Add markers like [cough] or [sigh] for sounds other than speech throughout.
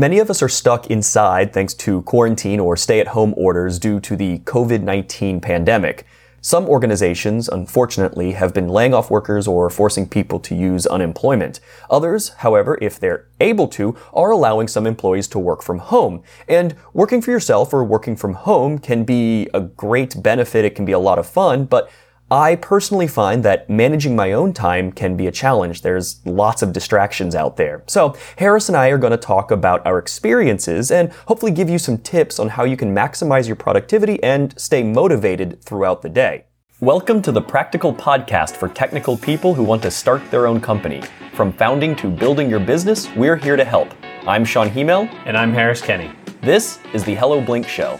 Many of us are stuck inside thanks to quarantine or stay at home orders due to the COVID 19 pandemic. Some organizations, unfortunately, have been laying off workers or forcing people to use unemployment. Others, however, if they're able to, are allowing some employees to work from home. And working for yourself or working from home can be a great benefit. It can be a lot of fun, but I personally find that managing my own time can be a challenge. There's lots of distractions out there. So, Harris and I are going to talk about our experiences and hopefully give you some tips on how you can maximize your productivity and stay motivated throughout the day. Welcome to the Practical Podcast for technical people who want to start their own company. From founding to building your business, we're here to help. I'm Shawn Hymel. And I'm Harris Kenny. This is the Hello Blink Show.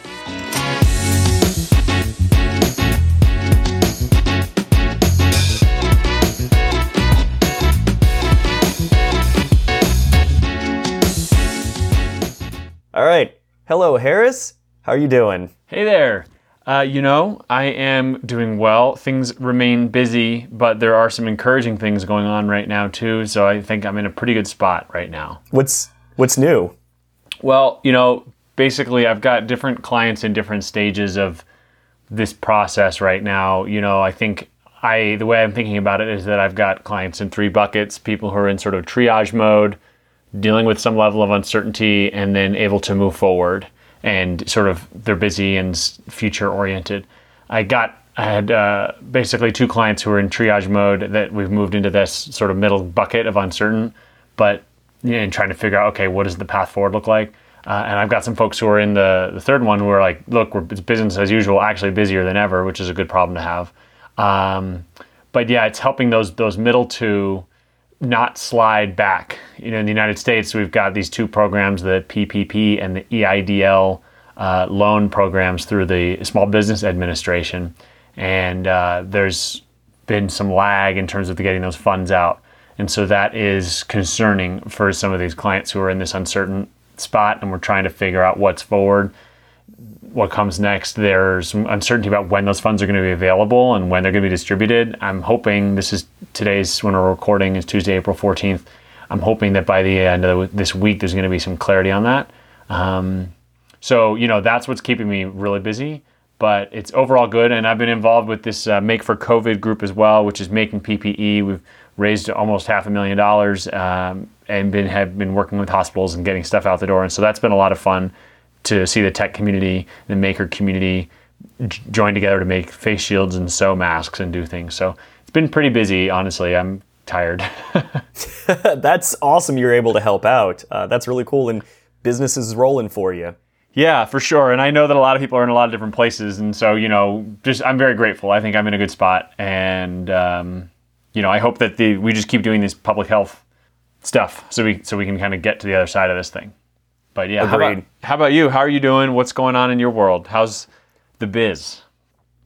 All right. Hello, Harris. How are you doing? Hey there. Uh, you know, I am doing well. Things remain busy, but there are some encouraging things going on right now too. So I think I'm in a pretty good spot right now. What's What's new? Well, you know, basically, I've got different clients in different stages of this process right now. You know, I think I the way I'm thinking about it is that I've got clients in three buckets: people who are in sort of triage mode dealing with some level of uncertainty and then able to move forward and sort of they're busy and future oriented. I got I had uh, basically two clients who were in triage mode that we've moved into this sort of middle bucket of uncertain, but you and trying to figure out okay, what does the path forward look like? Uh, and I've got some folks who are in the, the third one who are like, look, we're, it's business as usual, actually busier than ever, which is a good problem to have. Um, but yeah, it's helping those those middle two not slide back. You know, in the United States, we've got these two programs, the PPP and the EIDL uh, loan programs through the Small Business Administration. And uh, there's been some lag in terms of getting those funds out. And so that is concerning for some of these clients who are in this uncertain spot, and we're trying to figure out what's forward what comes next. There's uncertainty about when those funds are going to be available and when they're going to be distributed. I'm hoping this is today's when we're recording is Tuesday, April 14th. I'm hoping that by the end of this week, there's going to be some clarity on that. Um, so, you know, that's what's keeping me really busy, but it's overall good. And I've been involved with this uh, Make for COVID group as well, which is making PPE. We've raised almost half a million dollars um, and been have been working with hospitals and getting stuff out the door. And so that's been a lot of fun to see the tech community, the maker community join together to make face shields and sew masks and do things. So it's been pretty busy, honestly. I'm tired. [laughs] [laughs] that's awesome you're able to help out. Uh, that's really cool. And business is rolling for you. Yeah, for sure. And I know that a lot of people are in a lot of different places. And so, you know, just I'm very grateful. I think I'm in a good spot. And, um, you know, I hope that the, we just keep doing this public health stuff so we, so we can kind of get to the other side of this thing. But yeah, how about, how about you? How are you doing? What's going on in your world? How's the biz?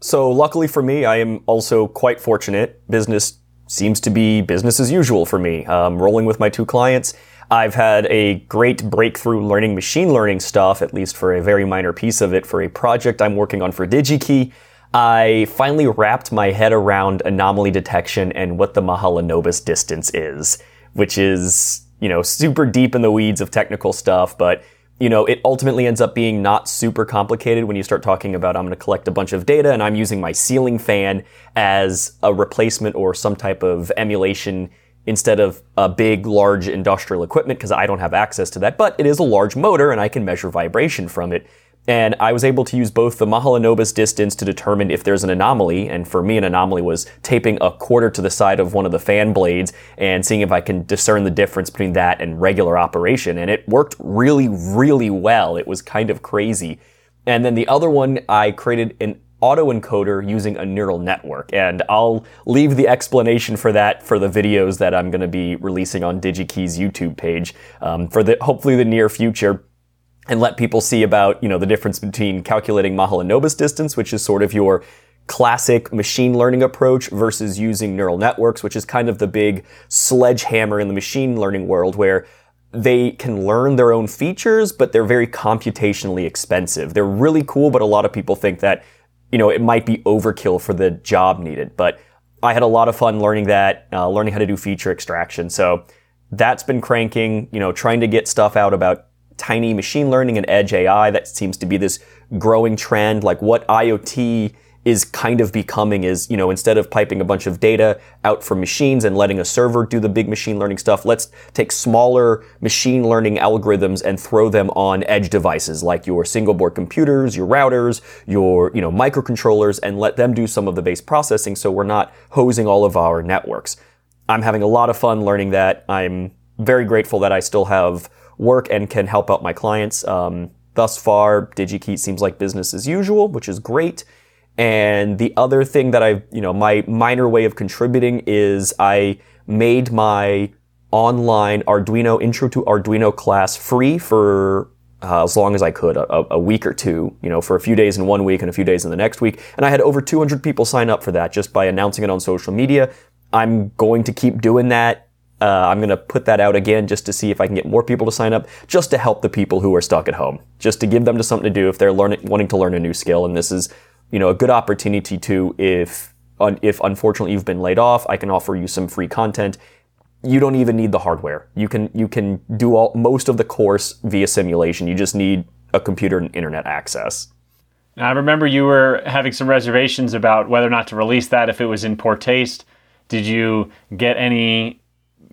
So, luckily for me, I am also quite fortunate. Business seems to be business as usual for me. Um, rolling with my two clients. I've had a great breakthrough learning machine learning stuff, at least for a very minor piece of it, for a project I'm working on for DigiKey. I finally wrapped my head around anomaly detection and what the Mahalanobis distance is, which is you know, super deep in the weeds of technical stuff, but you know, it ultimately ends up being not super complicated when you start talking about I'm going to collect a bunch of data and I'm using my ceiling fan as a replacement or some type of emulation instead of a big, large industrial equipment because I don't have access to that. But it is a large motor and I can measure vibration from it. And I was able to use both the Mahalanobis distance to determine if there's an anomaly. And for me, an anomaly was taping a quarter to the side of one of the fan blades and seeing if I can discern the difference between that and regular operation. And it worked really, really well. It was kind of crazy. And then the other one, I created an autoencoder using a neural network. And I'll leave the explanation for that for the videos that I'm going to be releasing on DigiKey's YouTube page um, for the hopefully the near future and let people see about, you know, the difference between calculating Mahalanobis distance, which is sort of your classic machine learning approach versus using neural networks, which is kind of the big sledgehammer in the machine learning world where they can learn their own features, but they're very computationally expensive. They're really cool, but a lot of people think that, you know, it might be overkill for the job needed. But I had a lot of fun learning that, uh, learning how to do feature extraction. So that's been cranking, you know, trying to get stuff out about tiny machine learning and edge AI. That seems to be this growing trend. Like what IoT is kind of becoming is, you know, instead of piping a bunch of data out from machines and letting a server do the big machine learning stuff, let's take smaller machine learning algorithms and throw them on edge devices like your single board computers, your routers, your, you know, microcontrollers and let them do some of the base processing so we're not hosing all of our networks. I'm having a lot of fun learning that. I'm very grateful that I still have work and can help out my clients. Um, thus far, DigiKey seems like business as usual, which is great. And the other thing that I, you know, my minor way of contributing is I made my online Arduino intro to Arduino class free for uh, as long as I could, a, a, week or two, you know, for a few days in one week and a few days in the next week. And I had over 200 people sign up for that just by announcing it on social media. I'm going to keep doing that. Uh, I'm going to put that out again just to see if I can get more people to sign up, just to help the people who are stuck at home, just to give them to something to do if they're learning, wanting to learn a new skill. And this is you know, a good opportunity to if if unfortunately you've been laid off, I can offer you some free content. You don't even need the hardware. You can you can do all most of the course via simulation. You just need a computer and internet access. Now, I remember you were having some reservations about whether or not to release that if it was in poor taste. Did you get any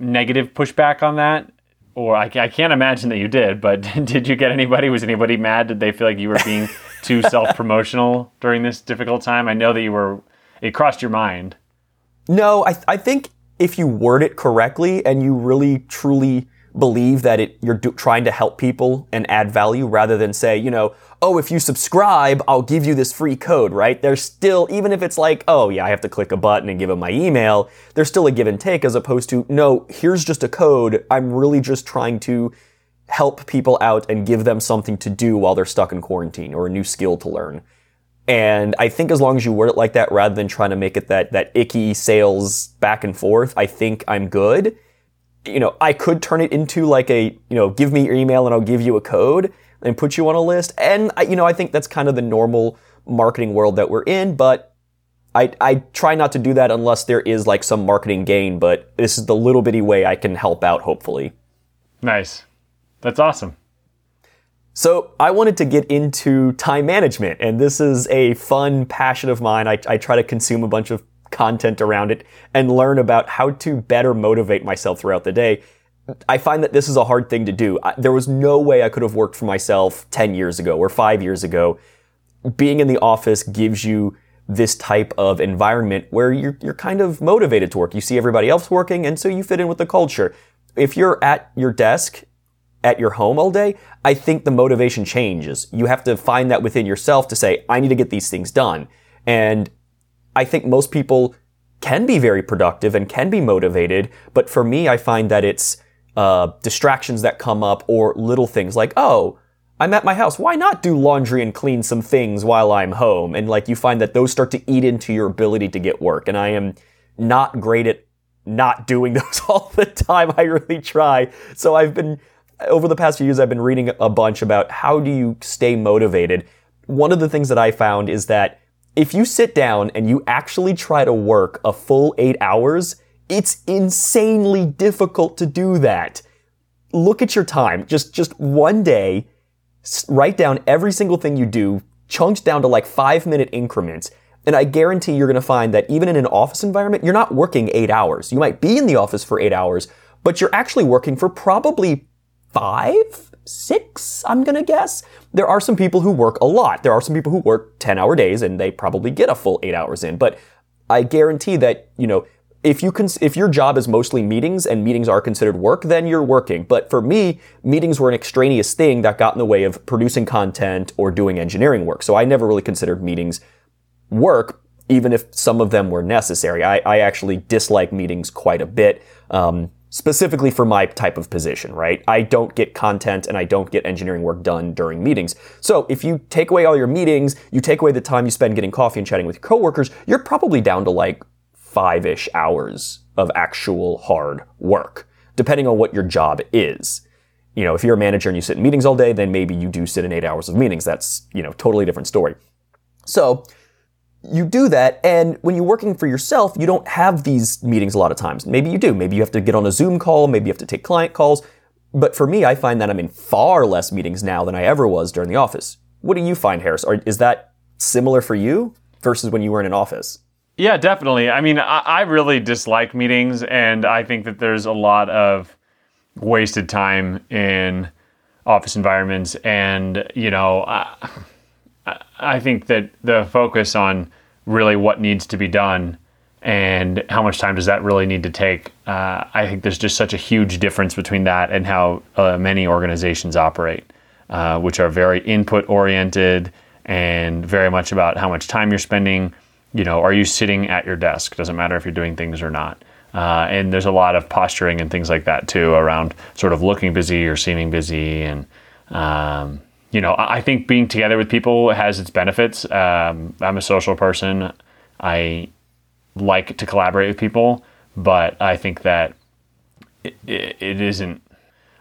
negative pushback on that? Or I, I can't imagine that you did, but [laughs] did you get anybody? Was anybody mad? Did they feel like you were being [laughs] too self promotional during this difficult time? I know that you were, it crossed your mind. No, I, I think if you word it correctly and you really truly believe that it, you're do, trying to help people and add value rather than say, you know, oh, if you subscribe, I'll give you this free code, right? There's still, even if it's like, oh, yeah, I have to click a button and give them my email, there's still a give and take as opposed to, no, here's just a code. I'm really just trying to help people out and give them something to do while they're stuck in quarantine or a new skill to learn. And I think as long as you word it like that, rather than trying to make it that, that icky sales back and forth, I think I'm good. You know, I could turn it into like a, you know, give me your email and I'll give you a code and put you on a list. And, I, you know, I think that's kind of the normal marketing world that we're in, but I, I try not to do that unless there is like some marketing gain, but this is the little bitty way I can help out, hopefully. Nice. That's awesome. So I wanted to get into time management, and this is a fun passion of mine. I, I, try to consume a bunch of content around it and learn about how to better motivate myself throughout the day. I find that this is a hard thing to do. I, there was no way I could have worked for myself 10 years ago or five years ago. Being in the office gives you this type of environment where you're, you're kind of motivated to work. You see everybody else working, and so you fit in with the culture. If you're at your desk at your home all day, I think the motivation changes. You have to find that within yourself to say, I need to get these things done. And I think most people can be very productive and can be motivated, but for me, I find that it's uh, distractions that come up or little things like, oh, I'm at my house. Why not do laundry and clean some things while I'm home? And like you find that those start to eat into your ability to get work. And I am not great at not doing [laughs] those all the time. I really try. So I've been over the past few years, I've been reading a bunch about how do you stay motivated. One of the things that I found is that if you sit down and you actually try to work a full eight hours, it's insanely difficult to do that. Look at your time. Just, just one day, write down every single thing you do, chunked down to like five minute increments. And I guarantee you're going to find that even in an office environment, you're not working eight hours. You might be in the office for eight hours, but you're actually working for probably five, six, I'm gonna guess. There are some people who work a lot. There are some people who work 10 hour days and they probably get a full eight hours in. But I guarantee that, you know, if you can, if your job is mostly meetings and meetings are considered work, then you're working. But for me, meetings were an extraneous thing that got in the way of producing content or doing engineering work. So I never really considered meetings work, even if some of them were necessary. I, I actually dislike meetings quite a bit. Um, specifically for my type of position, right? I don't get content and I don't get engineering work done during meetings. So if you take away all your meetings, you take away the time you spend getting coffee and chatting with your coworkers, you're probably down to like five-ish hours of actual hard work, depending on what your job is. You know, if you're a manager and you sit in meetings all day, then maybe you do sit in eight hours of meetings. That's, you know, totally different story. So you do that, and when you're working for yourself, you don't have these meetings a lot of times. Maybe you do. Maybe you have to get on a Zoom call, maybe you have to take client calls. But for me, I find that I'm in far less meetings now than I ever was during the office. What do you find, Harris? Is that similar for you versus when you were in an office? Yeah, definitely. I mean, I, I really dislike meetings, and I think that there's a lot of wasted time in office environments. And, you know, I, I think that the focus on really what needs to be done and how much time does that really need to take? Uh, I think there's just such a huge difference between that and how uh, many organizations operate, uh, which are very input oriented and very much about how much time you're spending. You know, are you sitting at your desk? Doesn't matter if you're doing things or not. Uh, and there's a lot of posturing and things like that too around sort of looking busy or seeming busy. And, um, you know, I think being together with people has its benefits. Um, I'm a social person. I like to collaborate with people, but I think that it, it isn't.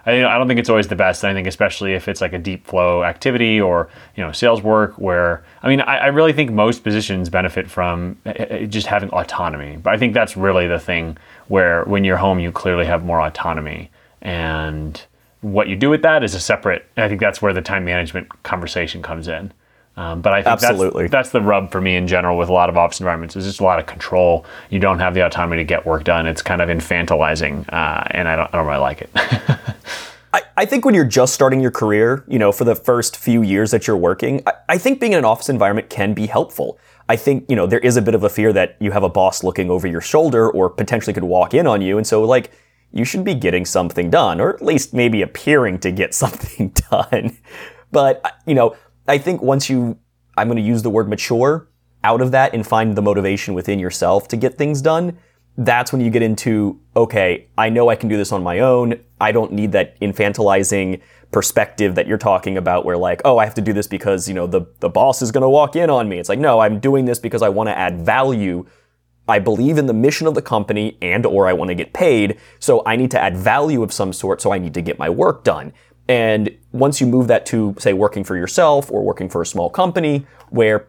I, I don't think it's always the best. I think especially if it's like a deep flow activity or you know sales work, where I mean, I, I really think most positions benefit from eh, eh, just having autonomy. But I think that's really the thing where when you're home, you clearly have more autonomy, and what you do with that is a separate. And I think that's where the time management conversation comes in. Um, but I think Absolutely. That's, that's the rub for me in general with a lot of office environments. Is just a lot of control. You don't have the autonomy to get work done. It's kind of infantilizing, uh, and I don't, I don't really like it. [laughs] I, I think when you're just starting your career, you know, for the first few years that you're working, I, I think being in an office environment can be helpful. I think, you know, there is a bit of a fear that you have a boss looking over your shoulder or potentially could walk in on you. And so, like, you should be getting something done, or at least maybe appearing to get [laughs] something done. But, you know, I think once you, I'm going to use the word mature out of that and find the motivation within yourself to get things done, that's when you get into, okay, I know I can do this on my own. I don't need that infantilizing perspective that you're talking about where like, oh, I have to do this because, you know, the, the boss is going to walk in on me. It's like, no, I'm doing this because I want to add value. I believe in the mission of the company and or I want to get paid. So I need to add value of some sort. So I need to get my work done. And once you move that to, say, working for yourself or working for a small company where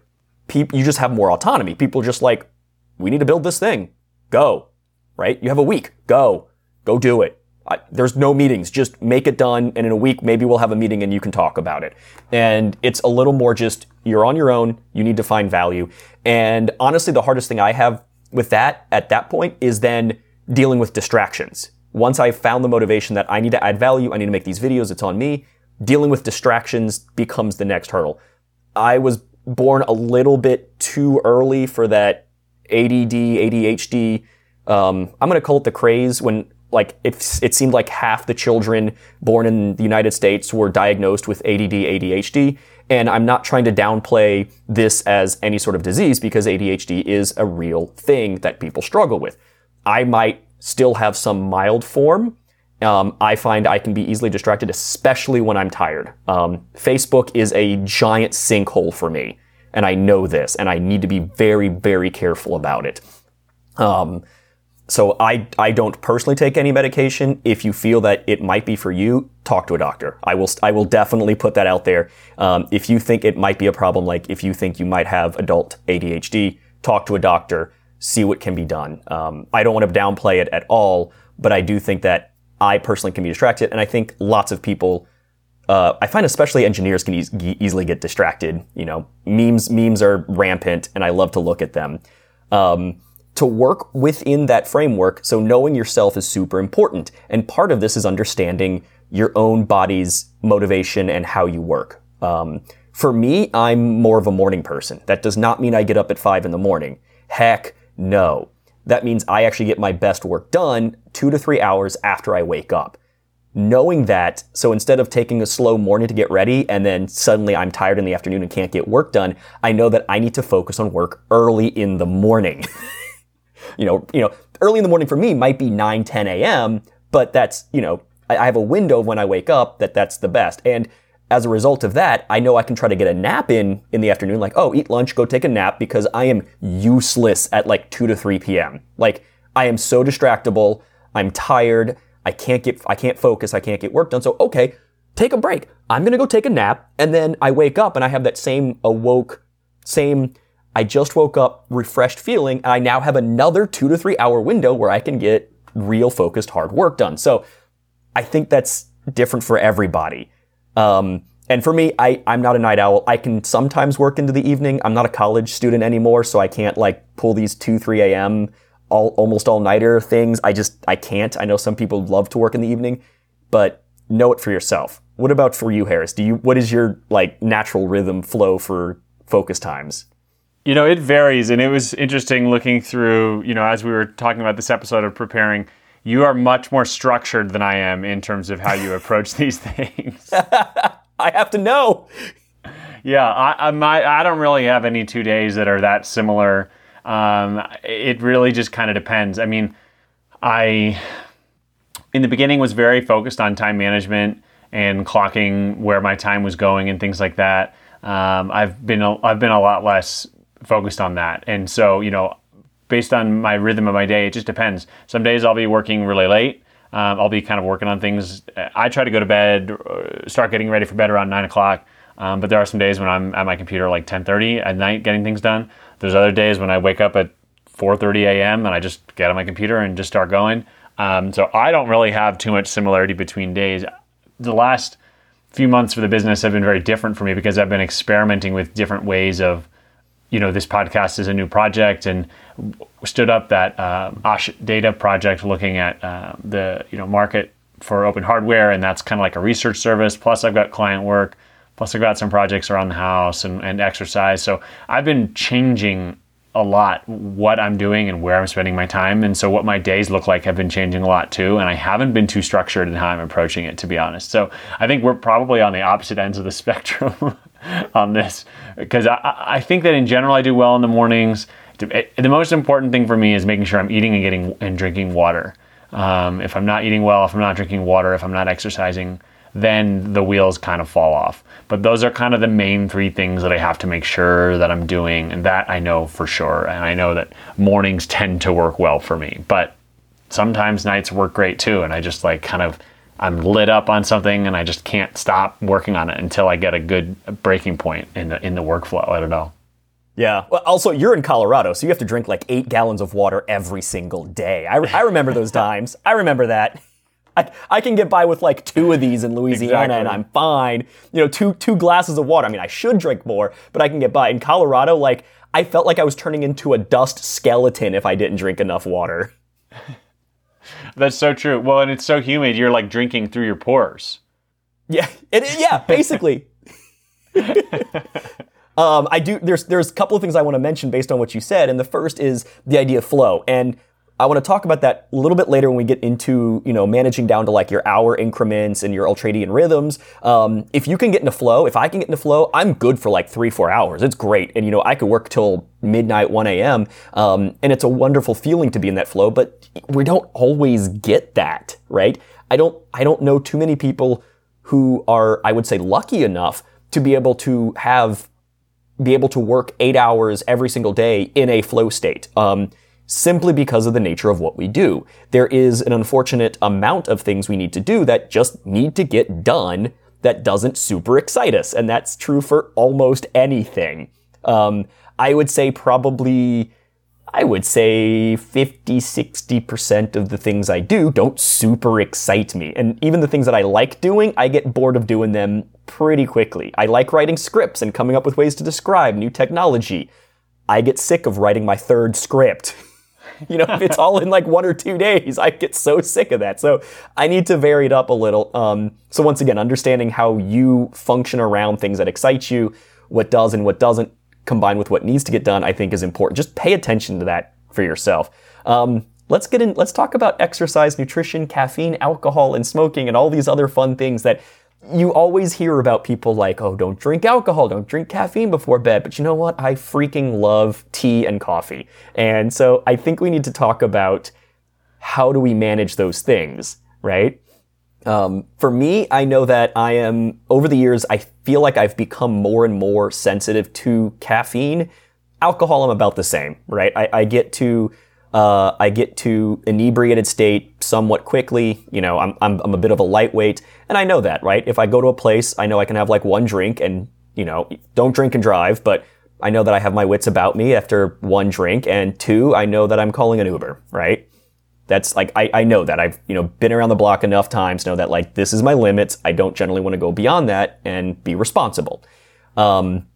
you just have more autonomy. People are just like, we need to build this thing. Go. Right? You have a week. Go. Go do it. I, there's no meetings. Just make it done. And in a week, maybe we'll have a meeting and you can talk about it. And it's a little more just, you're on your own. You need to find value. And honestly, the hardest thing I have with that at that point is then dealing with distractions once I've found the motivation that I need to add value, I need to make these videos, it's on me, dealing with distractions becomes the next hurdle. I was born a little bit too early for that ADD, ADHD. Um, I'm going to call it the craze when like it, it seemed like half the children born in the United States were diagnosed with ADD, ADHD. And I'm not trying to downplay this as any sort of disease because ADHD is a real thing that people struggle with. I might still have some mild form. Um, I find I can be easily distracted, especially when I'm tired. Um, Facebook is a giant sinkhole for me, and I know this, and I need to be very, very careful about it. Um, so I, I don't personally take any medication. If you feel that it might be for you, talk to a doctor. I will, I will definitely put that out there. Um, if you think it might be a problem, like if you think you might have adult ADHD, talk to a doctor see what can be done. Um, I don't want to downplay it at all, but I do think that I personally can be distracted, and I think lots of people. Uh, I find especially engineers can e- easily get distracted. You know, memes memes are rampant, and I love to look at them. Um, to work within that framework, so knowing yourself is super important, and part of this is understanding your own body's motivation and how you work. Um, for me, I'm more of a morning person. That does not mean I get up at five in the morning. Heck, no. That means I actually get my best work done two to three hours after I wake up. Knowing that, so instead of taking a slow morning to get ready and then suddenly I'm tired in the afternoon and can't get work done, I know that I need to focus on work early in the morning. [laughs] you know, you know, early in the morning for me might be 9, 10 a.m., but that's, you know, I have a window when I wake up that that's the best. And as a result of that, I know I can try to get a nap in in the afternoon, like, oh, eat lunch, go take a nap, because I am useless at like 2 to 3 p.m. Like, I am so distractible. I'm tired. I can't get, I can't focus. I can't get work done. So, okay, take a break. I'm going to go take a nap. And then I wake up and I have that same awoke, same, I just woke up refreshed feeling. And I now have another two to three hour window where I can get real focused hard work done. So I think that's different for everybody. Um, and for me, I, I'm not a night owl. I can sometimes work into the evening. I'm not a college student anymore, so I can't like pull these 2, 3 a.m. all almost all nighter things. I just I can't. I know some people love to work in the evening, but know it for yourself. What about for you, Harris? Do you what is your like natural rhythm flow for focus times? You know, it varies, and it was interesting looking through. You know, as we were talking about this episode of preparing, you are much more structured than I am in terms of how you [laughs] approach these things. I have to know. Yeah, I, I, my, I don't really have any two days that are that similar. Um, it really just kind of depends. I mean, I in the beginning was very focused on time management and clocking where my time was going and things like that. Um, I've been a, I've been a lot less focused on that, and so you know, based on my rhythm of my day, it just depends. Some days I'll be working really late. Um, I'll be kind of working on things. I try to go to bed, uh, start getting ready for bed around nine o'clock. Um, but there are some days when I'm at my computer like 10:30 at night getting things done. There's other days when I wake up at 4:30 a.m. and I just get on my computer and just start going. Um, so I don't really have too much similarity between days. The last few months for the business have been very different for me because I've been experimenting with different ways of you know, this podcast is a new project and stood up that uh, Osh Data project looking at uh, the you know market for open hardware, and that's kind of like a research service. Plus, I've got client work. Plus, I've got some projects around the house and, and exercise. So I've been changing a lot what I'm doing and where I'm spending my time. And so what my days look like have been changing a lot too. And I haven't been too structured in how I'm approaching it, to be honest. So I think we're probably on the opposite ends of the [laughs] spectrum [laughs] on this because I, I think that in general I do well in the mornings. The most important thing for me is making sure I'm eating and getting and drinking water. Um, if I'm not eating well, if I'm not drinking water, if I'm not exercising, then the wheels kind of fall off. But those are kind of the main three things that I have to make sure that I'm doing, and that I know for sure. And I know that mornings tend to work well for me, but sometimes nights work great too. And I just like kind of I'm lit up on something and I just can't stop working on it until I get a good breaking point in the in the workflow. I don't know. Yeah. Well, also, you're in Colorado, so you have to drink like eight gallons of water every single day. I, I remember those [laughs] times. I remember that. I, I can get by with like two of these in Louisiana exactly. and I'm fine. You know, two two glasses of water. I mean, I should drink more, but I can get by. In Colorado, like I felt like I was turning into a dust skeleton if I didn't drink enough water. [laughs] That's so true. Well, and it's so humid, you're like drinking through your pores. Yeah, it, yeah, basically. [laughs] um, I do. There's there's a couple of things I want to mention based on what you said, and the first is the idea of flow. And I want to talk about that a little bit later when we get into, you know, managing down to like your hour increments and your ultradian rhythms. Um, if you can get into flow, if I can get into flow, I'm good for like three, four hours. It's great. And, you know, I could work till midnight, 1 a.m. Um, and it's a wonderful feeling to be in that flow, but we don't always get that, right? I don't, I don't know too many people who are, I would say, lucky enough to be able to have, be able to work eight hours every single day in a flow state. Um, simply because of the nature of what we do. There is an unfortunate amount of things we need to do that just need to get done that doesn't super excite us. And that's true for almost anything. Um, I would say probably, I would say 50, 60% of the things I do don't super excite me. And even the things that I like doing, I get bored of doing them pretty quickly. I like writing scripts and coming up with ways to describe new technology. I get sick of writing my third script. [laughs] you know, if it's all in like one or two days, I get so sick of that. So I need to vary it up a little. Um, so once again, understanding how you function around things that excite you, what does and what doesn't, combined with what needs to get done, I think is important. Just pay attention to that for yourself. Um, let's get in. Let's talk about exercise, nutrition, caffeine, alcohol, and smoking, and all these other fun things that you always hear about people like, oh, don't drink alcohol, don't drink caffeine before bed. But you know what? I freaking love tea and coffee. And so I think we need to talk about how do we manage those things, right? Um, for me, I know that I am, over the years, I feel like I've become more and more sensitive to caffeine. Alcohol, I'm about the same, right? I, I get to uh, I get to inebriated state somewhat quickly. You know, I'm, I'm, I'm a bit of a lightweight, and I know that, right? If I go to a place, I know I can have like one drink and, you know, don't drink and drive, but I know that I have my wits about me after one drink, and two, I know that I'm calling an Uber, right? That's like I, I know that I've you know been around the block enough times know that like this is my limits. I don't generally want to go beyond that and be responsible. Um,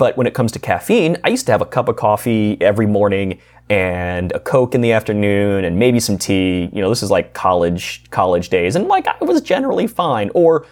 but when it comes to caffeine, I used to have a cup of coffee every morning and a Coke in the afternoon and maybe some tea. You know, this is like college college days, and like I was generally fine. Or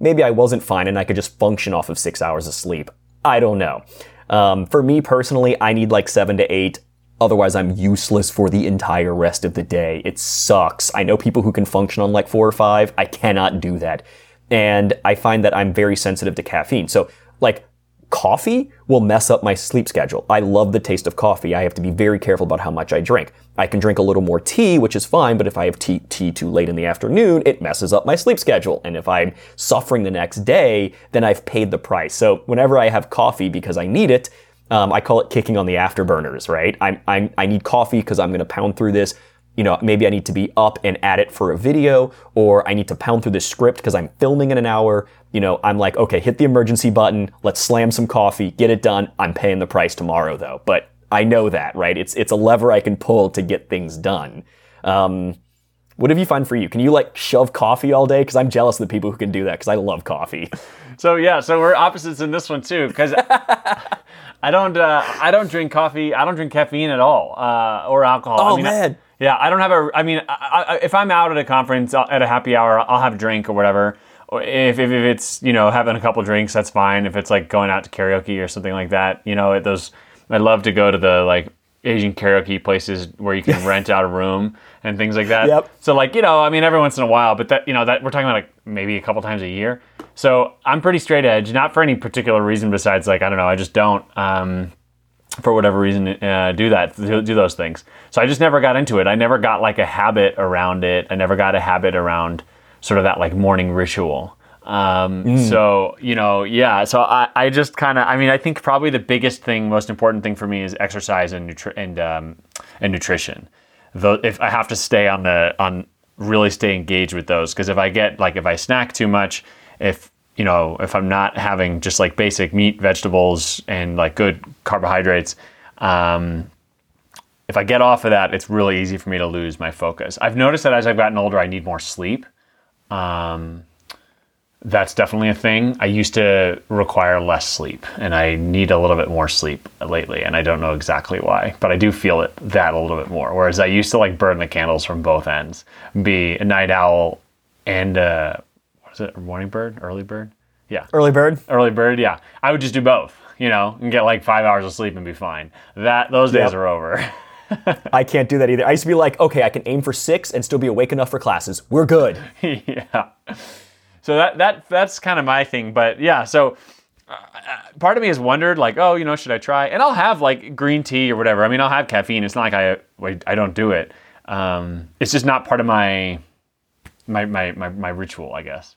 maybe I wasn't fine and I could just function off of six hours of sleep. I don't know. Um, for me personally, I need like seven to eight. Otherwise, I'm useless for the entire rest of the day. It sucks. I know people who can function on like four or five. I cannot do that. And I find that I'm very sensitive to caffeine. So, like, coffee will mess up my sleep schedule. I love the taste of coffee. I have to be very careful about how much I drink. I can drink a little more tea, which is fine, but if I have tea, tea too late in the afternoon, it messes up my sleep schedule. And if I'm suffering the next day, then I've paid the price. So whenever I have coffee because I need it, um, I call it kicking on the afterburners, right? I'm, I'm, I need coffee because I'm going to pound through this you know, maybe I need to be up and at it for a video, or I need to pound through this script because I'm filming in an hour. You know, I'm like, okay, hit the emergency button. Let's slam some coffee, get it done. I'm paying the price tomorrow though. But I know that, right? It's, it's a lever I can pull to get things done. Um, what have you find for you? Can you like shove coffee all day? Because I'm jealous of the people who can do that because I love coffee. [laughs] So yeah, so we're opposites in this one too. Because [laughs] I don't, uh, I don't drink coffee. I don't drink caffeine at all, uh, or alcohol. Oh I mean, man. Yeah, I don't have a. I mean, I, I, if I'm out at a conference uh, at a happy hour, I'll have a drink or whatever. Or if, if, if it's you know having a couple drinks, that's fine. If it's like going out to karaoke or something like that, you know, it, those I love to go to the like Asian karaoke places where you can [laughs] rent out a room and things like that. Yep. So like you know, I mean, every once in a while, but that you know that we're talking about like maybe a couple times a year. So I'm pretty straight edge, not for any particular reason besides like I don't know, I just don't. Um, for whatever reason, uh, do that, do those things. So I just never got into it. I never got like a habit around it. I never got a habit around sort of that like morning ritual. Um, So, you know, yeah. So I, I just kind of, I mean, I think probably the biggest thing, most important thing for me is exercise and, nutri- and, um, and nutrition. Though if I have to stay on the, on really stay engaged with those, because if I get like, if I snack too much, if, you know, if I'm not having just like basic meat, vegetables, and like good carbohydrates, um, if I get off of that, it's really easy for me to lose my focus. I've noticed that as I've gotten older, I need more sleep. Um, that's definitely a thing. I used to require less sleep, and I need a little bit more sleep lately, and I don't know exactly why, but I do feel it that a little bit more. Whereas I used to like burn the candles from both ends, be a night owl and uh, what is it, a morning bird, early bird? Yeah, Early bird. early bird. Yeah, I would just do both, you know, and get like five hours of sleep and be fine. That those days Yep. are over. [laughs] [laughs] I can't do that either. I used to be like, okay, I can aim for six and still be awake enough for classes. We're good. [laughs] yeah. So that that that's kind of my thing, but yeah. So uh, part of me has wondered, like, oh, you know, should I try? And I'll have like green tea or whatever. I mean, I'll have caffeine. It's not like I I don't do it. Um, it's just not part of my my my my, my ritual, I guess.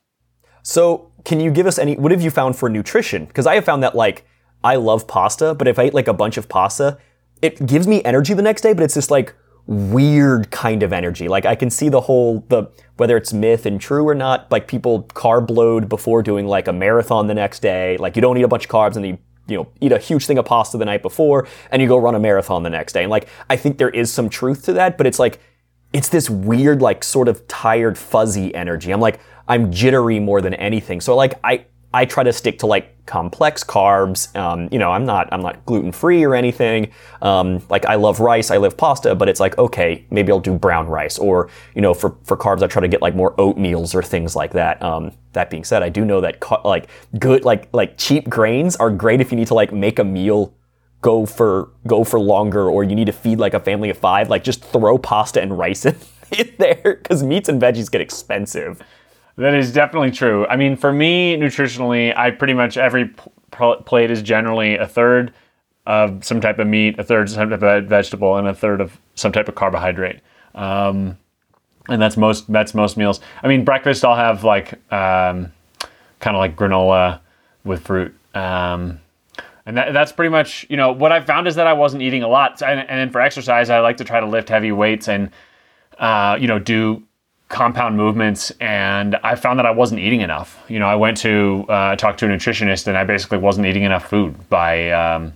So, can you give us any? What have you found for nutrition? Because I have found that like I love pasta, but if I eat like a bunch of pasta, it gives me energy the next day, but it's this like weird kind of energy. Like I can see the whole the whether it's myth and true or not. Like people carb load before doing like a marathon the next day. Like you don't eat a bunch of carbs and you you know eat a huge thing of pasta the night before and you go run a marathon the next day. And like I think there is some truth to that, but it's like it's this weird, like sort of tired, fuzzy energy. I'm like, I'm jittery more than anything. So like, I I try to stick to like complex carbs. Um, you know, I'm not I'm not gluten free or anything. Um, like I love rice, I love pasta, but it's like okay, maybe I'll do brown rice, or you know, for for carbs, I try to get like more oatmeals or things like that. Um, that being said, I do know that ca- like good like like cheap grains are great if you need to like make a meal go for go for longer or you need to feed like a family of five like just throw pasta and rice in, [laughs] in there because meats and veggies get expensive That is definitely true. I mean, for me, nutritionally, I pretty much every pl- plate is generally a third of some type of meat, a third some type of vegetable, and a third of some type of carbohydrate. Um, and that's most that's most meals. I mean, breakfast I'll have like um, kind of like granola with fruit. Um, and that, that's pretty much, you know, what I found is that I wasn't eating a lot. And, and then for exercise, I like to try to lift heavy weights and, uh, you know, do compound movements. And I found that I wasn't eating enough. You know, I went to uh, talk to a nutritionist and I basically wasn't eating enough food by, um,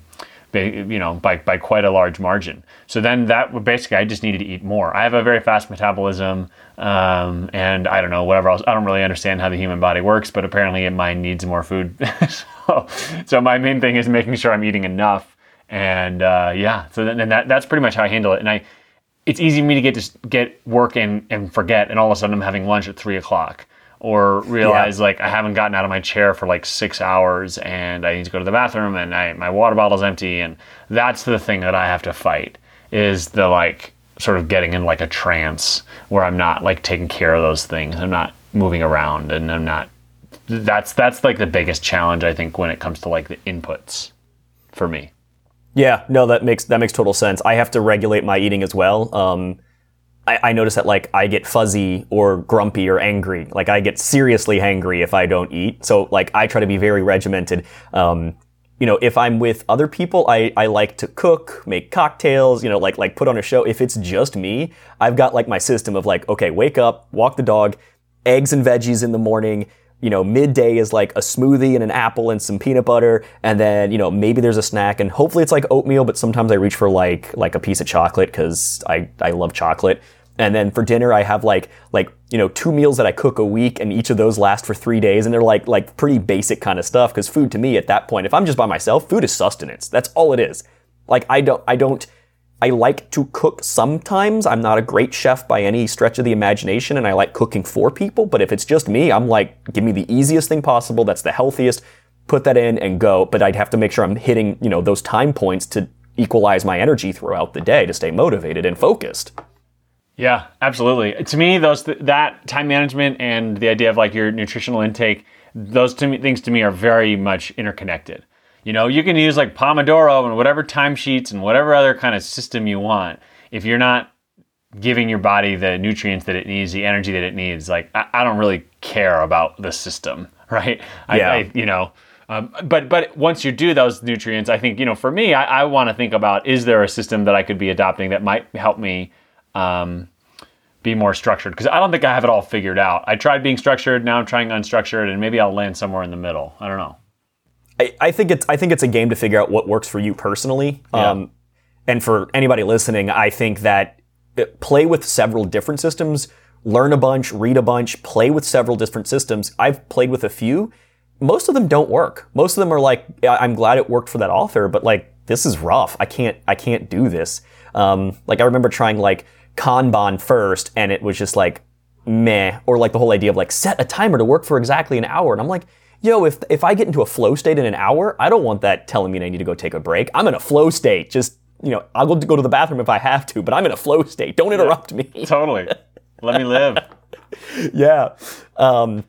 you know, by, by quite a large margin. So then that basically, I just needed to eat more. I have a very fast metabolism, um, and I don't know, whatever else. I don't really understand how the human body works, but apparently mine needs more food. [laughs] so, so my main thing is making sure I'm eating enough. And uh, yeah, so then, that, that's pretty much how I handle it. And I, it's easy for me to get to get work and, and forget, and all of a sudden I'm having lunch at three o'clock or realize yeah. like I haven't gotten out of my chair for like six hours and I need to go to the bathroom and I, my water bottle's empty and that's the thing that I have to fight is the like sort of getting in like a trance where I'm not like taking care of those things. I'm not moving around and I'm not that's that's like the biggest challenge I think when it comes to like the inputs for me. Yeah, no, that makes that makes total sense. I have to regulate my eating as well. Um, I, I, notice that like I get fuzzy or grumpy or angry. Like I get seriously hangry if I don't eat. So like I try to be very regimented. Um, you know, if I'm with other people, I, I like to cook, make cocktails, you know, like like put on a show. If it's just me, I've got like my system of like, okay, wake up, walk the dog, eggs and veggies in the morning, you know, midday is like a smoothie and an apple and some peanut butter, and then you know maybe there's a snack, and hopefully it's like oatmeal, but sometimes I reach for like like a piece of chocolate because I I love chocolate. And then for dinner, I have like like you know two meals that I cook a week, and each of those last for three days, and they're like like pretty basic kind of stuff. Because food to me at that point, if I'm just by myself, food is sustenance. That's all it is. Like I don't I don't I like to cook sometimes. I'm not a great chef by any stretch of the imagination, and I like cooking for people. But if it's just me, I'm like, give me the easiest thing possible. That's the healthiest. Put that in and go. But I'd have to make sure I'm hitting, you know, those time points to equalize my energy throughout the day to stay motivated and focused. Yeah, absolutely. To me, those that time management and the idea of like your nutritional intake, those me, things to me are very much interconnected. You know, you can use like Pomodoro and whatever timesheets and whatever other kind of system you want. If you're not giving your body the nutrients that it needs, the energy that it needs, like I, I don't really care about the system, [laughs] right? Yeah. I, I you know, um, but but once you do those nutrients, I think you know, for me, I, I want to think about is there a system that I could be adopting that might help me um, be more structured? Because I don't think I have it all figured out. I tried being structured, now I'm trying unstructured, and maybe I'll land somewhere in the middle. I don't know. I, I, think it's I think it's a game to figure out what works for you personally. Yeah. Um, and for anybody listening, I think that uh, play with several different systems, learn a bunch, read a bunch, play with several different systems. I've played with a few. Most of them don't work. Most of them are like, I'm glad it worked for that author, but like this is rough. I can't I can't do this. Um, like I remember trying like Kanban first, and it was just like meh. Or like the whole idea of like set a timer to work for exactly an hour, and I'm like yo, if, if I get into a flow state in an hour, I don't want that telling me I need to go take a break. I'm in a flow state. Just, you know, I'll go to, go to the bathroom if I have to, but I'm in a flow state. Don't interrupt me. [laughs] totally. Let me live. [laughs] yeah. Um,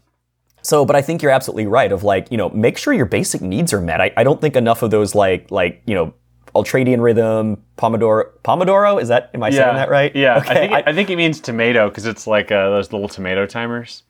so, but I think you're absolutely right of like, you know, make sure your basic needs are met. I, I don't think enough of those like, like, you know, ultradian rhythm, Pomodoro. Pomodoro is that? Am I yeah. saying that right? Yeah, okay. I think it, I, I think it means tomato because it's like uh, those little tomato timers.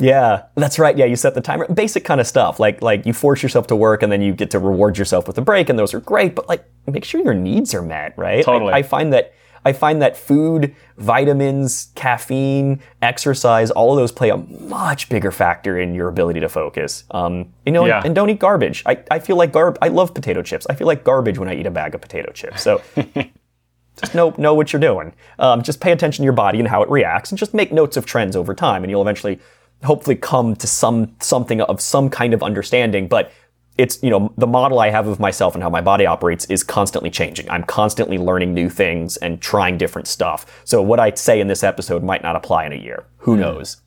Yeah, that's right. Yeah, you set the timer. Basic kind of stuff. Like like you force yourself to work and then you get to reward yourself with a break and those are great, but like make sure your needs are met, right? Totally. I, I find that I find that food, vitamins, caffeine, exercise, all of those play a much bigger factor in your ability to focus. Um, you know, Yeah. and, and don't eat garbage. I, I feel like garb. I love potato chips. I feel like garbage when I eat a bag of potato chips. So [laughs] just know know what you're doing. Um, just pay attention to your body and how it reacts, and just make notes of trends over time, and you'll eventually, hopefully, come to some something of some kind of understanding. But it's you know the model I have of myself and how my body operates is constantly changing. I'm constantly learning new things and trying different stuff. So what I say in this episode might not apply in a year. Who knows?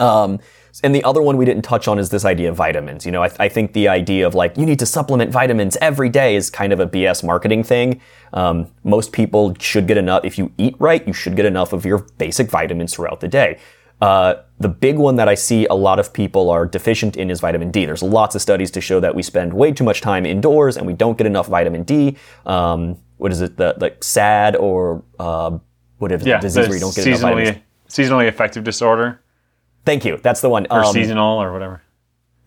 Um, and the other one we didn't touch on is this idea of vitamins. You know, I, I think the idea of like you need to supplement vitamins every day is kind of a BS marketing thing. Um, most people should get enough. If you eat right, you should get enough of your basic vitamins throughout the day. Uh, the big one that I see a lot of people are deficient in is vitamin D. There's lots of studies to show that we spend way too much time indoors and we don't get enough vitamin D. Um, what is it? The like SAD or uh, whatever Yeah, the disease where you don't get enough seasonally seasonally affective disorder Thank you. That's the one. or Um, seasonal or whatever.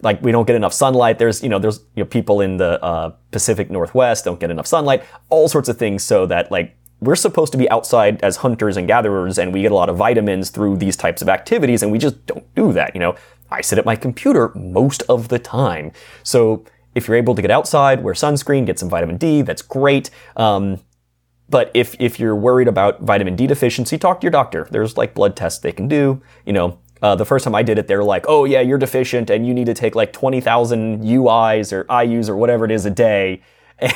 like we don't get enough sunlight. There's you know there's you know people in the uh, Pacific Northwest don't get enough sunlight. All sorts of things so that like we're supposed to be outside as hunters and gatherers, and we get a lot of vitamins through these types of activities, and we just don't do that. You know, I sit at my computer most of the time, so if you're able to get outside, wear sunscreen, get some vitamin D, that's great. Um, but if, if you're worried about vitamin D deficiency, talk to your doctor. There's like blood tests they can do. You know, uh, the first time I did it, they were like, oh yeah, you're deficient and you need to take like 20,000 UIs or IUs or whatever it is a day. [laughs]